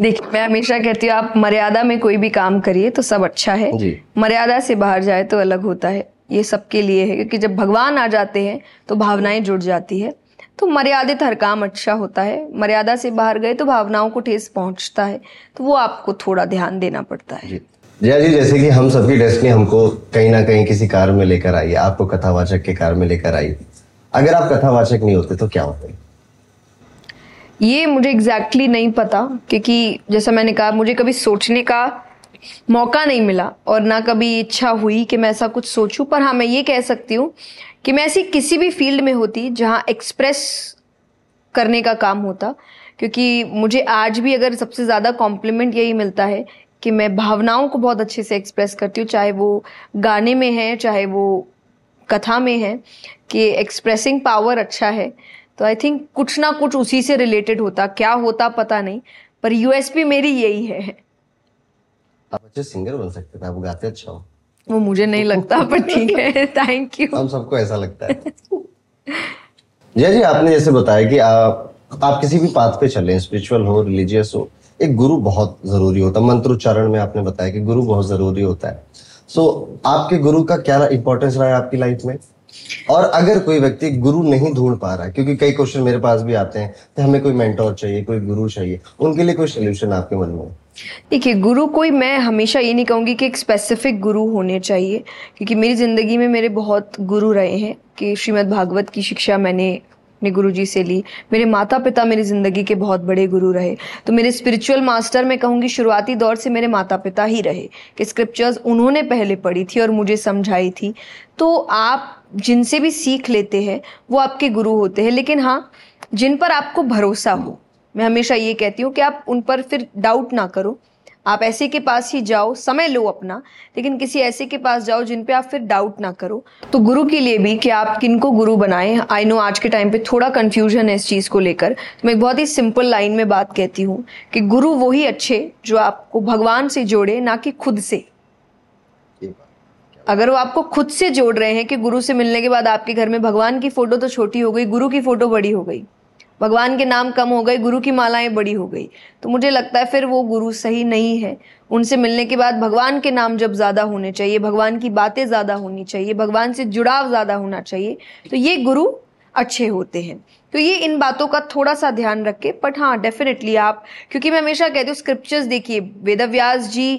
देखिए मैं हमेशा कहती हूँ आप मर्यादा में कोई भी काम करिए तो सब अच्छा है। जी। मर्यादा से बाहर जाए तो अलग होता है। ये सबके लिए है क्योंकि जब भगवान आ जाते हैं तो भावनाएँ जुड़ जाती है। तो मर्यादित हर काम अच्छा होता है। मर्यादा से बाहर गए तो भावनाओं को ठेस पहुँचता है। तो वो आपको थोड़ा ध्यान देना पड़ता है। जी। जया जी जैसे कि हम सबकी डेस्टिनी हमको कहीं ना कहीं किसी कार में लेकर आई है। आपको कथावाचक के कार में लेकर आई। अगर आप कथावाचक नहीं होते तो क्या होते ये मुझे एग्जैक्टली exactly नहीं पता क्योंकि जैसा मैंने कहा मुझे कभी सोचने का मौका नहीं मिला और ना कभी इच्छा हुई कि मैं ऐसा कुछ सोचूं। पर हाँ मैं ये कह सकती हूँ कि मैं ऐसी किसी भी फ़ील्ड में होती जहाँ एक्सप्रेस करने का काम होता, क्योंकि मुझे आज भी अगर सबसे ज़्यादा कॉम्प्लीमेंट यही मिलता है कि मैं भावनाओं को बहुत अच्छे से एक्सप्रेस करती हूँ, चाहे वो गाने में है, चाहे वो कथा में है, कि एक्सप्रेसिंग पावर अच्छा है। तो आई थिंक कुछ ना कुछ उसी से रिलेटेड होता, क्या होता पता नहीं, पर यूएसपी मेरी यही है। आप अच्छे सिंगर बन सकते थे आप गाते अच्छा हो। वो मुझे नहीं लगता पर ठीक है थैंक यू हम सबको ऐसा लगता है। जय जी आपने जैसे बताया कि आप आप किसी भी पाथ पे चले स्पिरिचुअल हो रिलीजियस हो एक गुरु बहुत ज़रूरी होता है। मंत्रोच्चारण में आपने बताया कि गुरु बहुत ज़रूरी होता है। सो so, आपके गुरु का क्या इंपॉर्टेंस रहा है आपकी लाइफ में? और अगर कोई व्यक्ति गुरु नहीं ढूंढ पा रहा है क्योंकि कई क्वेश्चन मेरे पास भी आते हैं कि हमें कोई मेंटोर चाहिए कोई गुरु चाहिए उनके लिए कोई सोल्यूशन आपके मन में देखिए, गुरु कोई, मैं हमेशा ये नहीं कहूँगी कि एक स्पेसिफिक गुरु होने चाहिए, क्योंकि मेरी ज़िंदगी में मेरे बहुत गुरु रहे हैं कि श्रीमद् भागवत की शिक्षा मैंने अपने गुरु जी से ली। मेरे माता पिता मेरी ज़िंदगी के बहुत बड़े गुरु रहे। तो मेरे स्पिरिचुअल मास्टर मैं कहूँगी, शुरुआती दौर से मेरे माता पिता ही रहे कि स्क्रिप्चर्स उन्होंने पहले पढ़ी थी और मुझे समझाई थी। तो आप जिनसे भी सीख लेते हैं, वो आपके गुरु होते हैं। लेकिन हाँ जिन पर आपको भरोसा हो मैं हमेशा ये कहती हूँ कि आप उन पर फिर डाउट ना करो। आप ऐसे के पास ही जाओ समय लो अपना लेकिन किसी ऐसे के पास जाओ जिन पे आप फिर डाउट ना करो। तो गुरु के लिए भी कि आप किनको गुरु बनाएँ आई नो आज के टाइम पे थोड़ा कंफ्यूजन है इस चीज़ को लेकर तो मैं एक बहुत ही सिंपल लाइन में बात कहती हूँ कि गुरु वही अच्छे जो आपको भगवान से जोड़े ना कि खुद से। अगर वो आपको खुद से जोड़ रहे हैं कि गुरु से मिलने के बाद आपके घर में भगवान की फ़ोटो तो छोटी हो गई गुरु की फ़ोटो बड़ी हो गई। भगवान के नाम कम हो गए, गुरु की मालाएँ बड़ी हो गई। तो मुझे लगता है फिर वो गुरु सही नहीं है। उनसे मिलने के बाद भगवान के नाम जब ज़्यादा होने चाहिए, भगवान की बातें ज़्यादा होनी चाहिए, भगवान से जुड़ाव ज़्यादा होना चाहिए तो ये गुरु अच्छे होते हैं। तो ये इन बातों का थोड़ा सा ध्यान रखे बट हाँ डेफिनेटली आप, क्योंकि मैं हमेशा कहती हूँ स्क्रिप्चर्स देखिए, वेदव्यास जी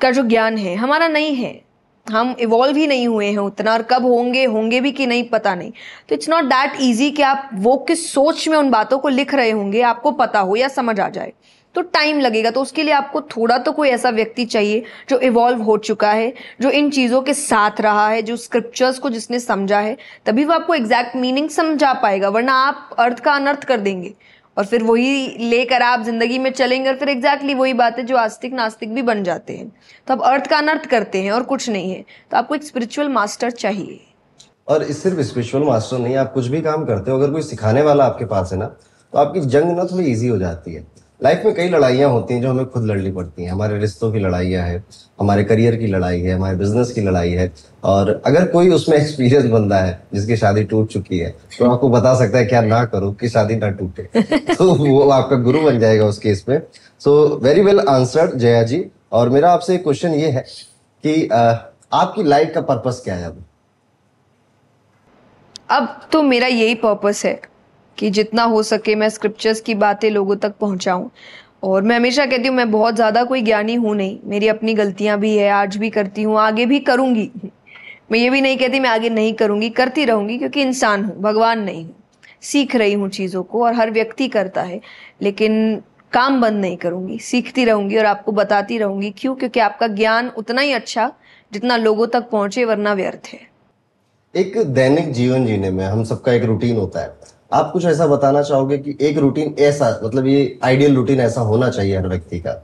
का जो ज्ञान है, हमारा नहीं है। हम इवॉल्व ही नहीं हुए हैं उतना, और कब होंगे होंगे भी कि नहीं, पता नहीं। तो इट्स नॉट दैट ईजी कि आप वो किस सोच में उन बातों को लिख रहे होंगे, आपको पता हो या समझ आ जाए। तो टाइम लगेगा तो उसके लिए आपको थोड़ा तो कोई ऐसा व्यक्ति चाहिए जो इवॉल्व हो चुका है, जो इन चीज़ों के साथ रहा है, जो स्क्रिप्चर्स को जिसने समझा है, तभी वो आपको एग्जैक्ट मीनिंग समझा पाएगा, वरना आप अर्थ का अनर्थ कर देंगे। और फिर वही लेकर आप ज़िंदगी में चलेंगे और फिर एग्जैक्टली वही बात है जो आस्तिक नास्तिक भी बन जाते हैं। तो आप अर्थ का अनर्थ करते हैं और कुछ नहीं है। तो आपको एक स्पिरिचुअल मास्टर चाहिए। और सिर्फ़ स्पिरिचुअल मास्टर नहीं, आप कुछ भी काम करते हो, अगर कोई सिखाने वाला आपके पास है ना तो आपकी जंग ना थोड़ी ईजी हो जाती है। लाइफ में कई लड़ाइयाँ होती हैं जो हमें खुद लड़नी पड़ती हैं। हमारे रिश्तों की लड़ाइयाँ है हमारे करियर की लड़ाई है हमारे बिज़नेस की लड़ाई है। और अगर कोई उसमें एक्सपीरियंस बंदा है जिसकी शादी टूट चुकी है तो आपको बता सकता है क्या ना करो कि शादी ना टूटे। तो वो आपका गुरु बन जाएगा उस केस में। So very well answered Jaya ji. और मेरा आपसे एक क्वेश्चन ये है कि आपकी लाइफ का पर्पस क्या है अब? अब तो मेरा यही पर्पस है। कि जितना हो सके मैं स्क्रिप्चर्स की बातें लोगों तक पहुंचाऊं। और मैं हमेशा कहती हूँ, मैं बहुत ज़्यादा कोई ज्ञानी हूँ नहीं। मेरी अपनी गलतियाँ भी है, आज भी करती हूँ, आगे भी करूँगी। मैं ये भी नहीं कहती मैं आगे नहीं करूँगी, करती रहूँगी क्योंकि इंसान हूँ, भगवान नहीं हूँ। सीख रही हूँ चीज़ों को और हर व्यक्ति करता है, लेकिन काम बंद नहीं करूँगी, सीखती रहूँगी और आपको बताती रहूँगी। क्यों? क्योंकि आपका ज्ञान उतना ही अच्छा जितना लोगों तक पहुँचे, वरना व्यर्थ है। एक दैनिक जीवन जीने में हम सबका एक रूटीन होता है। आप कुछ ऐसा बताना चाहोगे कि एक रूटीन ऐसा मतलब ये आइडियल रूटीन ऐसा होना चाहिए हर व्यक्ति का?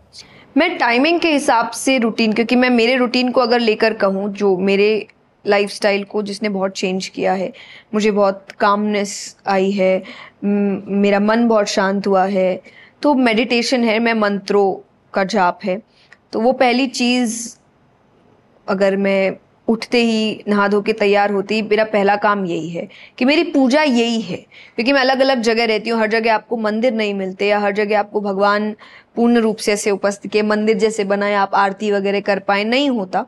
मैं टाइमिंग के हिसाब से रूटीन क्योंकि मैं मेरे रूटीन को अगर लेकर कहूँ, जो मेरे लाइफस्टाइल को जिसने बहुत चेंज किया है, मुझे बहुत कामनेस आई है मेरा मन बहुत शांत हुआ है तो मेडिटेशन है, मैं मंत्रों का जाप है। तो वो पहली चीज़ अगर मैं उठते ही नहा धो के तैयार होती, मेरा पहला काम यही है कि मेरी पूजा यही है, क्योंकि मैं अलग अलग जगह रहती हूँ, हर जगह आपको मंदिर नहीं मिलते या हर जगह आपको भगवान पूर्ण रूप से ऐसे उपस्थित के मंदिर जैसे बनाए, आप आरती वगैरह कर पाए, नहीं होता।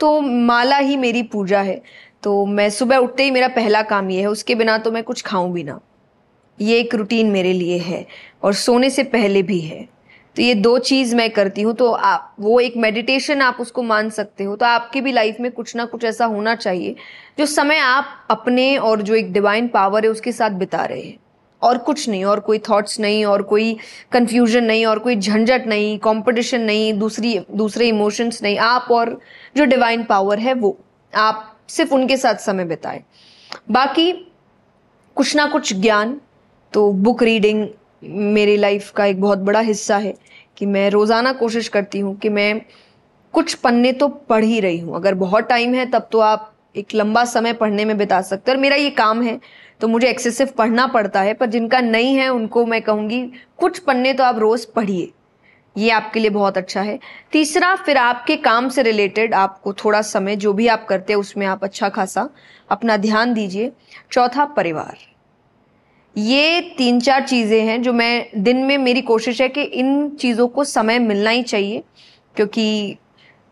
तो माला ही मेरी पूजा है। तो मैं सुबह उठते ही मेरा पहला काम ये है, उसके बिना तो मैं कुछ खाऊं भी ना। ये एक रूटीन मेरे लिए है और सोने से पहले भी है। तो ये दो चीज़ मैं करती हूँ तो आप, वो एक मेडिटेशन आप उसको मान सकते हो तो आपकी भी लाइफ में कुछ ना कुछ ऐसा होना चाहिए, जो समय आप अपने और जो एक डिवाइन पावर है उसके साथ बिता रहे हैं। और कुछ नहीं, और कोई थॉट्स नहीं, और कोई कंफ्यूजन नहीं, और कोई झंझट नहीं कंपटीशन नहीं, दूसरी, दूसरे इमोशंस नहीं, आप और जो डिवाइन पावर है वो, आप सिर्फ़ उनके साथ समय बिताएँ। बाकी कुछ ना कुछ ज्ञान तो बुक रीडिंग मेरी लाइफ का एक बहुत बड़ा हिस्सा है कि मैं रोज़ाना कोशिश करती हूँ कि मैं कुछ पन्ने तो पढ़ ही रही हूँ। अगर बहुत टाइम है, तब तो आप एक लंबा समय पढ़ने में बिता सकते और मेरा ये काम है तो मुझे एक्सेसिव पढ़ना पड़ता है, पर जिनका नहीं है, उनको मैं कहूँगी, कुछ पन्ने तो आप रोज़ पढ़िए। ये आपके लिए बहुत अच्छा है। तीसरा, फिर आपके काम से रिलेटेड आपको थोड़ा समय, जो भी आप करते हैं, उसमें आप अच्छा खासा अपना ध्यान दीजिए। चौथा, परिवार। ये तीन चार चीज़ें हैं जो मैं दिन में मेरी कोशिश है कि इन चीज़ों को समय मिलना ही चाहिए, क्योंकि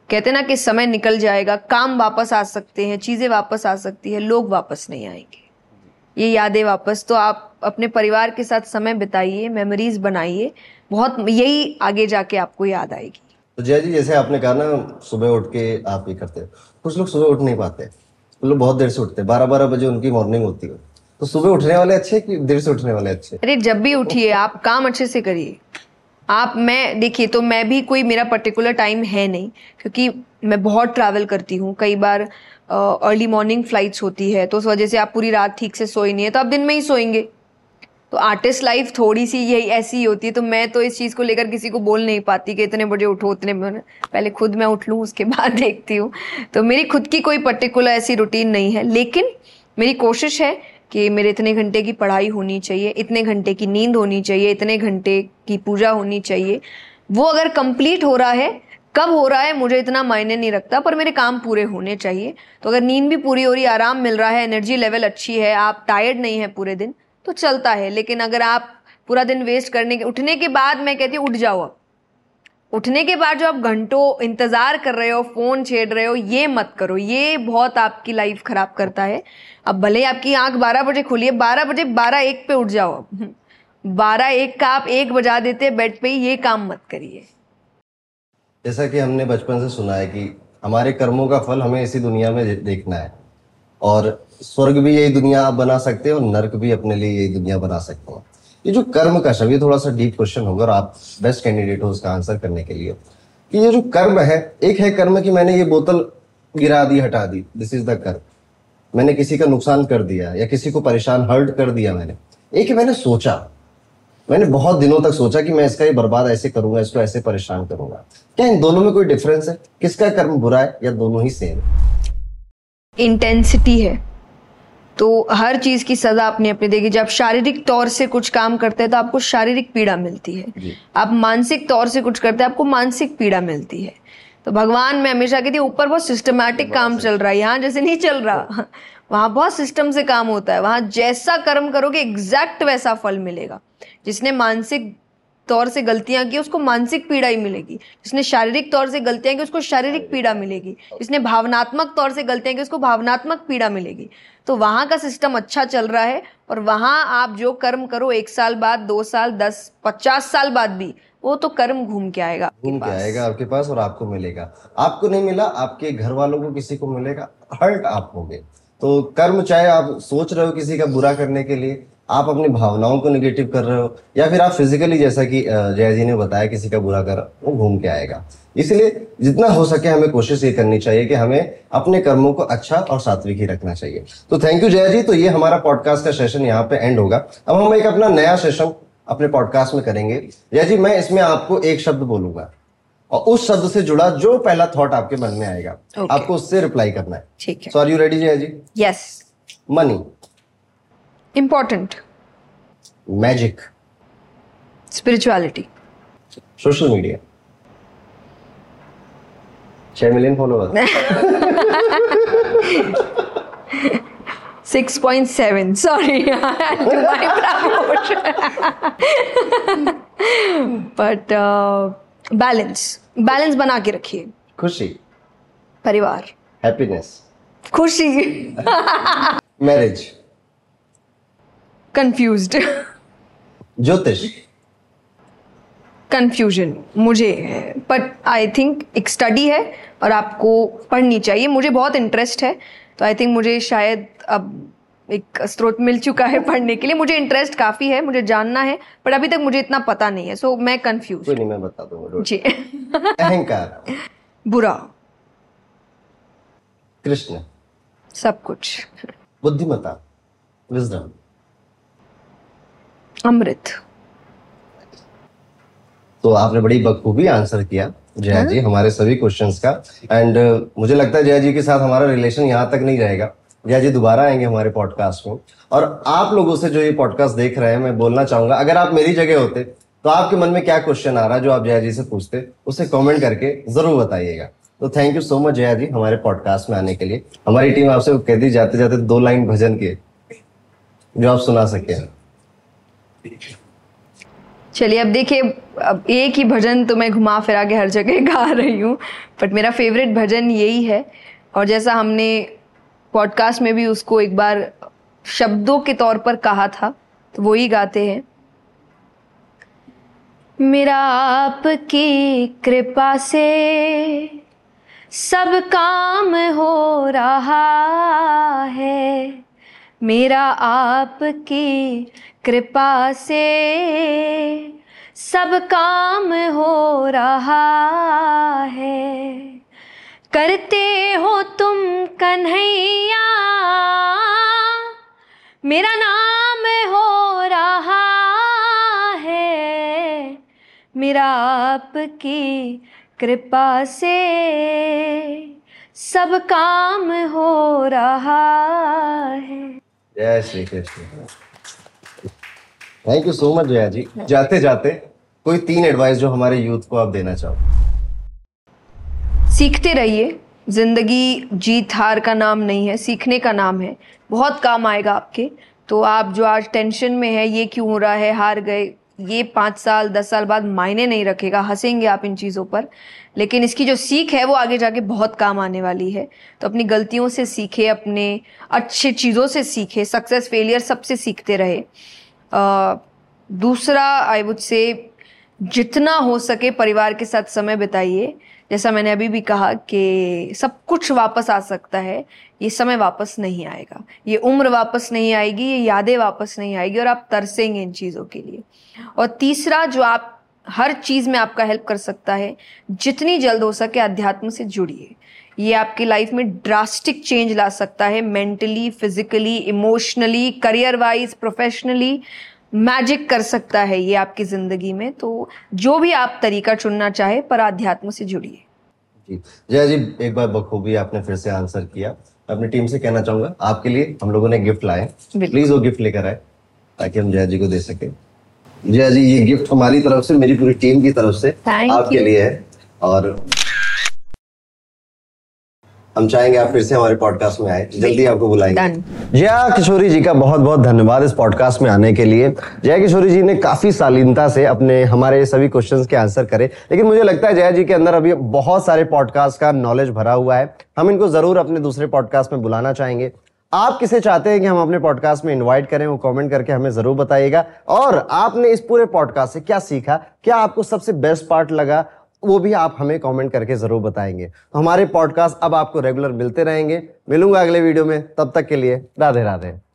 कहते ना कि समय निकल जाएगा, काम वापस आ सकते हैं, चीज़ें वापस आ सकती है, लोग वापस नहीं आएँगे। ये यादें वापस तो आप अपने परिवार के साथ समय बिताइए मेमोरीज बनाइए, बहुत यही आगे जाके आपको याद आएगी। तो जय जी, जैसे आपने कहा ना, सुबह उठ के आप ये करते हो, कुछ लोग सुबह उठ नहीं पाते लोग बहुत देर से उठते हैं, बारह बारह बजे उनकी मॉर्निंग होती है। तो सुबह उठने वाले अच्छे कि देर से उठने वाले अच्छे? अरे जब भी उठिए, आप काम अच्छे से करिए। आप, मैं, देखिए तो मैं भी कोई मेरा पर्टिकुलर टाइम है नहीं, क्योंकि मैं बहुत ट्रैवल करती हूँ। कई बार अर्ली मॉर्निंग फ्लाइट्स होती है तो उस वजह से आप पूरी रात ठीक से सोई नहीं है तो आप दिन में ही सोएँगे। तो आर्टिस्ट लाइफ थोड़ी सी यही, ऐसी ही होती है तो मैं तो इस चीज़ को लेकर किसी को बोल नहीं पाती कि इतने बजे उठो उतने पहले खुद मैं उठ लूँ, उसके बाद देखती हूँ। तो मेरी खुद की कोई पर्टिकुलर ऐसी रूटीन नहीं है, लेकिन मेरी कोशिश है कि मेरे इतने घंटे की पढ़ाई होनी चाहिए, इतने घंटे की नींद होनी चाहिए, इतने घंटे की पूजा होनी चाहिए। वो अगर कंप्लीट हो रहा है, कब हो रहा है, मुझे इतना मायने नहीं रखता, पर मेरे काम पूरे होने चाहिए। तो अगर नींद भी पूरी हो रही आराम मिल रहा है एनर्जी लेवल अच्छी है, आप टायर्ड नहीं है पूरे दिन तो चलता है। लेकिन अगर आप पूरा दिन वेस्ट करने के, उठने के बाद मैं कहती हूँ, उठ जाओ अब। उठने के बाद जो आप घंटों इंतज़ार कर रहे हो, फ़ोन छेड़ रहे हो, ये मत करो। ये बहुत आपकी लाइफ ख़राब करता है। अब भले आपकी आँख बारह बजे खुली है, बारह बजे बारह एक पे उठ जाओ अब बारह एक का आप एक बजा देते बेड पे ये काम मत करिए। जैसा कि हमने बचपन से सुना है कि हमारे कर्मों का फल हमें इसी दुनिया में देखना है। और स्वर्ग भी यही दुनिया आप बना सकते हो और नर्क भी अपने लिए यही दुनिया बना सकते हैं। ये जो कर्म का शब्द, ये थोड़ा सा डीप क्वेश्चन होगा और आप बेस्ट कैंडिडेट हो उसका आंसर करने के लिए। कि ये जो कर्म है, एक है कर्म कि मैंने ये बोतल गिरा दी, हटा दी। दिस इज़ द कर्म। मैंने किसी का नुकसान कर दिया या किसी को परेशान हर्ट कर दिया मैंने। एक मैंने सोचा, मैंने बहुत दिनों तक सोचा कि मैं इसका ये बर्बाद ऐसे करूँगा, इसको ऐसे परेशान करूँगा। क्या इन दोनों में कोई डिफरेंस है? किसका कर्म बुरा है या दोनों ही सेम इंटेंसिटी है। तो हर चीज़ की सजा अपनी अपनी देगी। जब शारीरिक तौर से कुछ काम करते हैं तो आपको शारीरिक पीड़ा मिलती है। आप मानसिक तौर से कुछ करते हैं आपको मानसिक पीड़ा मिलती है। तो भगवान मैं हमेशा कहती हूँ ऊपर बहुत सिस्टमैटिक काम चल रहा है। यहाँ जैसे नहीं चल रहा। वहाँ बहुत सिस्टम से काम होता है। वहाँ जैसा कर्म करोगे एग्जैक्ट वैसा फल मिलेगा। जिसने मानसिक तौर से गलतियाँ की उसको मानसिक पीड़ा ही मिलेगी। जिसने शारीरिक तौर से गलतियाँ की उसको शारीरिक पीड़ा मिलेगी। जिसने भावनात्मक तौर से गलतियाँ की उसको भावनात्मक पीड़ा मिलेगी। तो वहाँ का सिस्टम अच्छा चल रहा है और वहाँ आप जो कर्म करो एक साल बाद दो साल दस पचास साल बाद भी वो तो कर्म घूम के आएगा घूम के आएगा आपके पास और आपको मिलेगा। आपको नहीं मिला आपके घर वालों को किसी को मिलेगा हर्ट आप होंगे। तो कर्म चाहे आप सोच रहे हो किसी का बुरा करने के लिए आप अपनी भावनाओं को निगेटिव कर रहे हो या फिर आप फिजिकली जैसा कि जया जी ने बताया किसी का बुरा कर वो घूम के आएगा। इसलिए जितना हो सके हमें कोशिश ये करनी चाहिए कि हमें अपने कर्मों को अच्छा और सात्विक ही रखना चाहिए। तो थैंक यू जया जी तो ये हमारा पॉडकास्ट का सेशन यहाँ पे एंड होगा। अब हम एक अपना नया सेशन अपने पॉडकास्ट में करेंगे। जया जी मैं इसमें आपको एक शब्द बोलूँगा और उस शब्द से जुड़ा जो पहला थॉट आपके मन में आएगा। Okay. आपको उससे रिप्लाई करना है। ठीक है। So are you ready Jaya ji yes money important magic spirituality social media छह million follower six point seven sorry but balance balance बना के रखिए खुशी परिवार हैप्पीनेस खुशी मैरिज कंफ्यूज्ड ज्योतिष। कंफ्यूजन मुझे है बट आई थिंक एक स्टडी है और आपको पढ़नी चाहिए। मुझे बहुत इंटरेस्ट है तो आई थिंक मुझे शायद अब एक स्रोत मिल चुका है पढ़ने के लिए। मुझे इंटरेस्ट काफ़ी है मुझे जानना है बट अभी तक मुझे इतना पता नहीं है सो मैं कंफ्यूज कोई नहीं मैं बता दूँगा जी। अहंकार। बुरा। कृष्ण। सब कुछ। बुद्धिमता विजडम। अमृत। तो आपने बड़ी बखूबी आंसर किया जया जी हमारे सभी क्वेश्चंस का। एंड uh, मुझे लगता है जया जी के साथ हमारा रिलेशन यहाँ तक नहीं रहेगा। जया जी दोबारा आएँगे हमारे पॉडकास्ट में। और आप लोगों से जो ये पॉडकास्ट देख रहे हैं मैं बोलना चाहूँगा अगर आप मेरी जगह होते तो आपके मन में क्या क्वेश्चन आ रहा है जो आप जया जी से पूछते उसे कमेंट करके ज़रूर बताइएगा। तो thank you so much Jaya ji हमारे पॉडकास्ट में आने के लिए। हमारी टीम आपसे कहती जाते जाते दो लाइन भजन के जो आप सुना सके। चलिए, अब देखिए, अब एक ही भजन तो मैं घुमा फिरा के हर जगह गा रही हूँ बट मेरा फेवरेट भजन यही है। और जैसा हमने पॉडकास्ट में भी उसको एक बार शब्दों के तौर पर कहा था तो वो ही गाते हैं। मेरा आपकी कृपा से सब काम हो रहा है। मेरा आपकी कृपा से सब काम हो रहा है। करते हो तुम कन्हैया, मेरा नाम हो रहा है। मेरा आपकी कृपा से सब काम हो रहा है। जय Shri Krishna. Thank you so much Jaya ji. जाते जाते, कोई तीन एडवाइस जो हमारे यूथ को आप देना चाहो? सीखते रहिए। ज़िंदगी जीत हार का नाम नहीं है, सीखने का नाम है। बहुत काम आएगा आपके। तो आप जो आज टेंशन में है, ये क्यों हो रहा है, हार गए ये पाँच साल दस साल बाद मायने नहीं रखेगा हंसेंगे आप इन चीज़ों पर। लेकिन इसकी जो सीख है वो आगे जाके बहुत काम आने वाली है। तो अपनी गलतियों से सीखे अपने अच्छे चीज़ों से सीखे सक्सेस फेलियर सबसे सीखते रहे। आ, दूसरा आई वुड से जितना हो सके परिवार के साथ समय बिताइए। जैसा मैंने अभी भी कहा कि सब कुछ वापस आ सकता है, ये समय वापस नहीं आएगा। ये उम्र वापस नहीं आएगी, ये यादें वापस नहीं आएगी और आप तरसेंगे इन चीज़ों के लिए। और तीसरा, जो आप, हर चीज़ में आपका हेल्प कर सकता है, जितनी जल्द हो सके अध्यात्म से जुड़िए। ये आपकी लाइफ में ड्रास्टिक चेंज ला सकता है mentally physically emotionally career wise professionally magic कर सकता है ये आपकी ज़िंदगी में तो जो भी आप तरीका चुनना चाहे पर अध्यात्म से जुड़िए। जी। जया जी एक बार बखूबी आपने फिर से आंसर किया। अपनी टीम से कहना चाहूँगा आपके लिए हम लोगों ने गिफ्ट लाए प्लीज़ वो गिफ्ट लेकर आए ताकि हम जया जी को दे सके। जया जी ये गिफ्ट हमारी तरफ़ से मेरी पूरी टीम की तरफ़ से Thank आपके you. लिए है। और हम चाहेंगे आप फिर से हमारे पॉडकास्ट में आए। जल्दी आपको बुलाएँगे। जया किशोरी जी का बहुत बहुत धन्यवाद इस पॉडकास्ट में आने के लिए। जया किशोरी जी ने काफ़ी शालीनता से अपने हमारे सभी क्वेश्चंस के आंसर करे। लेकिन मुझे लगता है जया जी के अंदर अभी बहुत सारे पॉडकास्ट का नॉलेज भरा हुआ है। हम इनको ज़रूर अपने दूसरे पॉडकास्ट में बुलाना चाहेंगे। आप किसे चाहते हैं कि हम अपने पॉडकास्ट में इनवाइट करें वो कमेंट करके हमें ज़रूर बताइएगा। और आपने इस पूरे पॉडकास्ट से क्या सीखा? क्या आपको सबसे बेस्ट पार्ट लगा? वो भी आप हमें कमेंट करके ज़रूर बताएँगे। तो हमारे पॉडकास्ट अब आपको रेगुलर मिलते रहेंगे। मिलूँगा अगले वीडियो में। तब तक के लिए राधे राधे।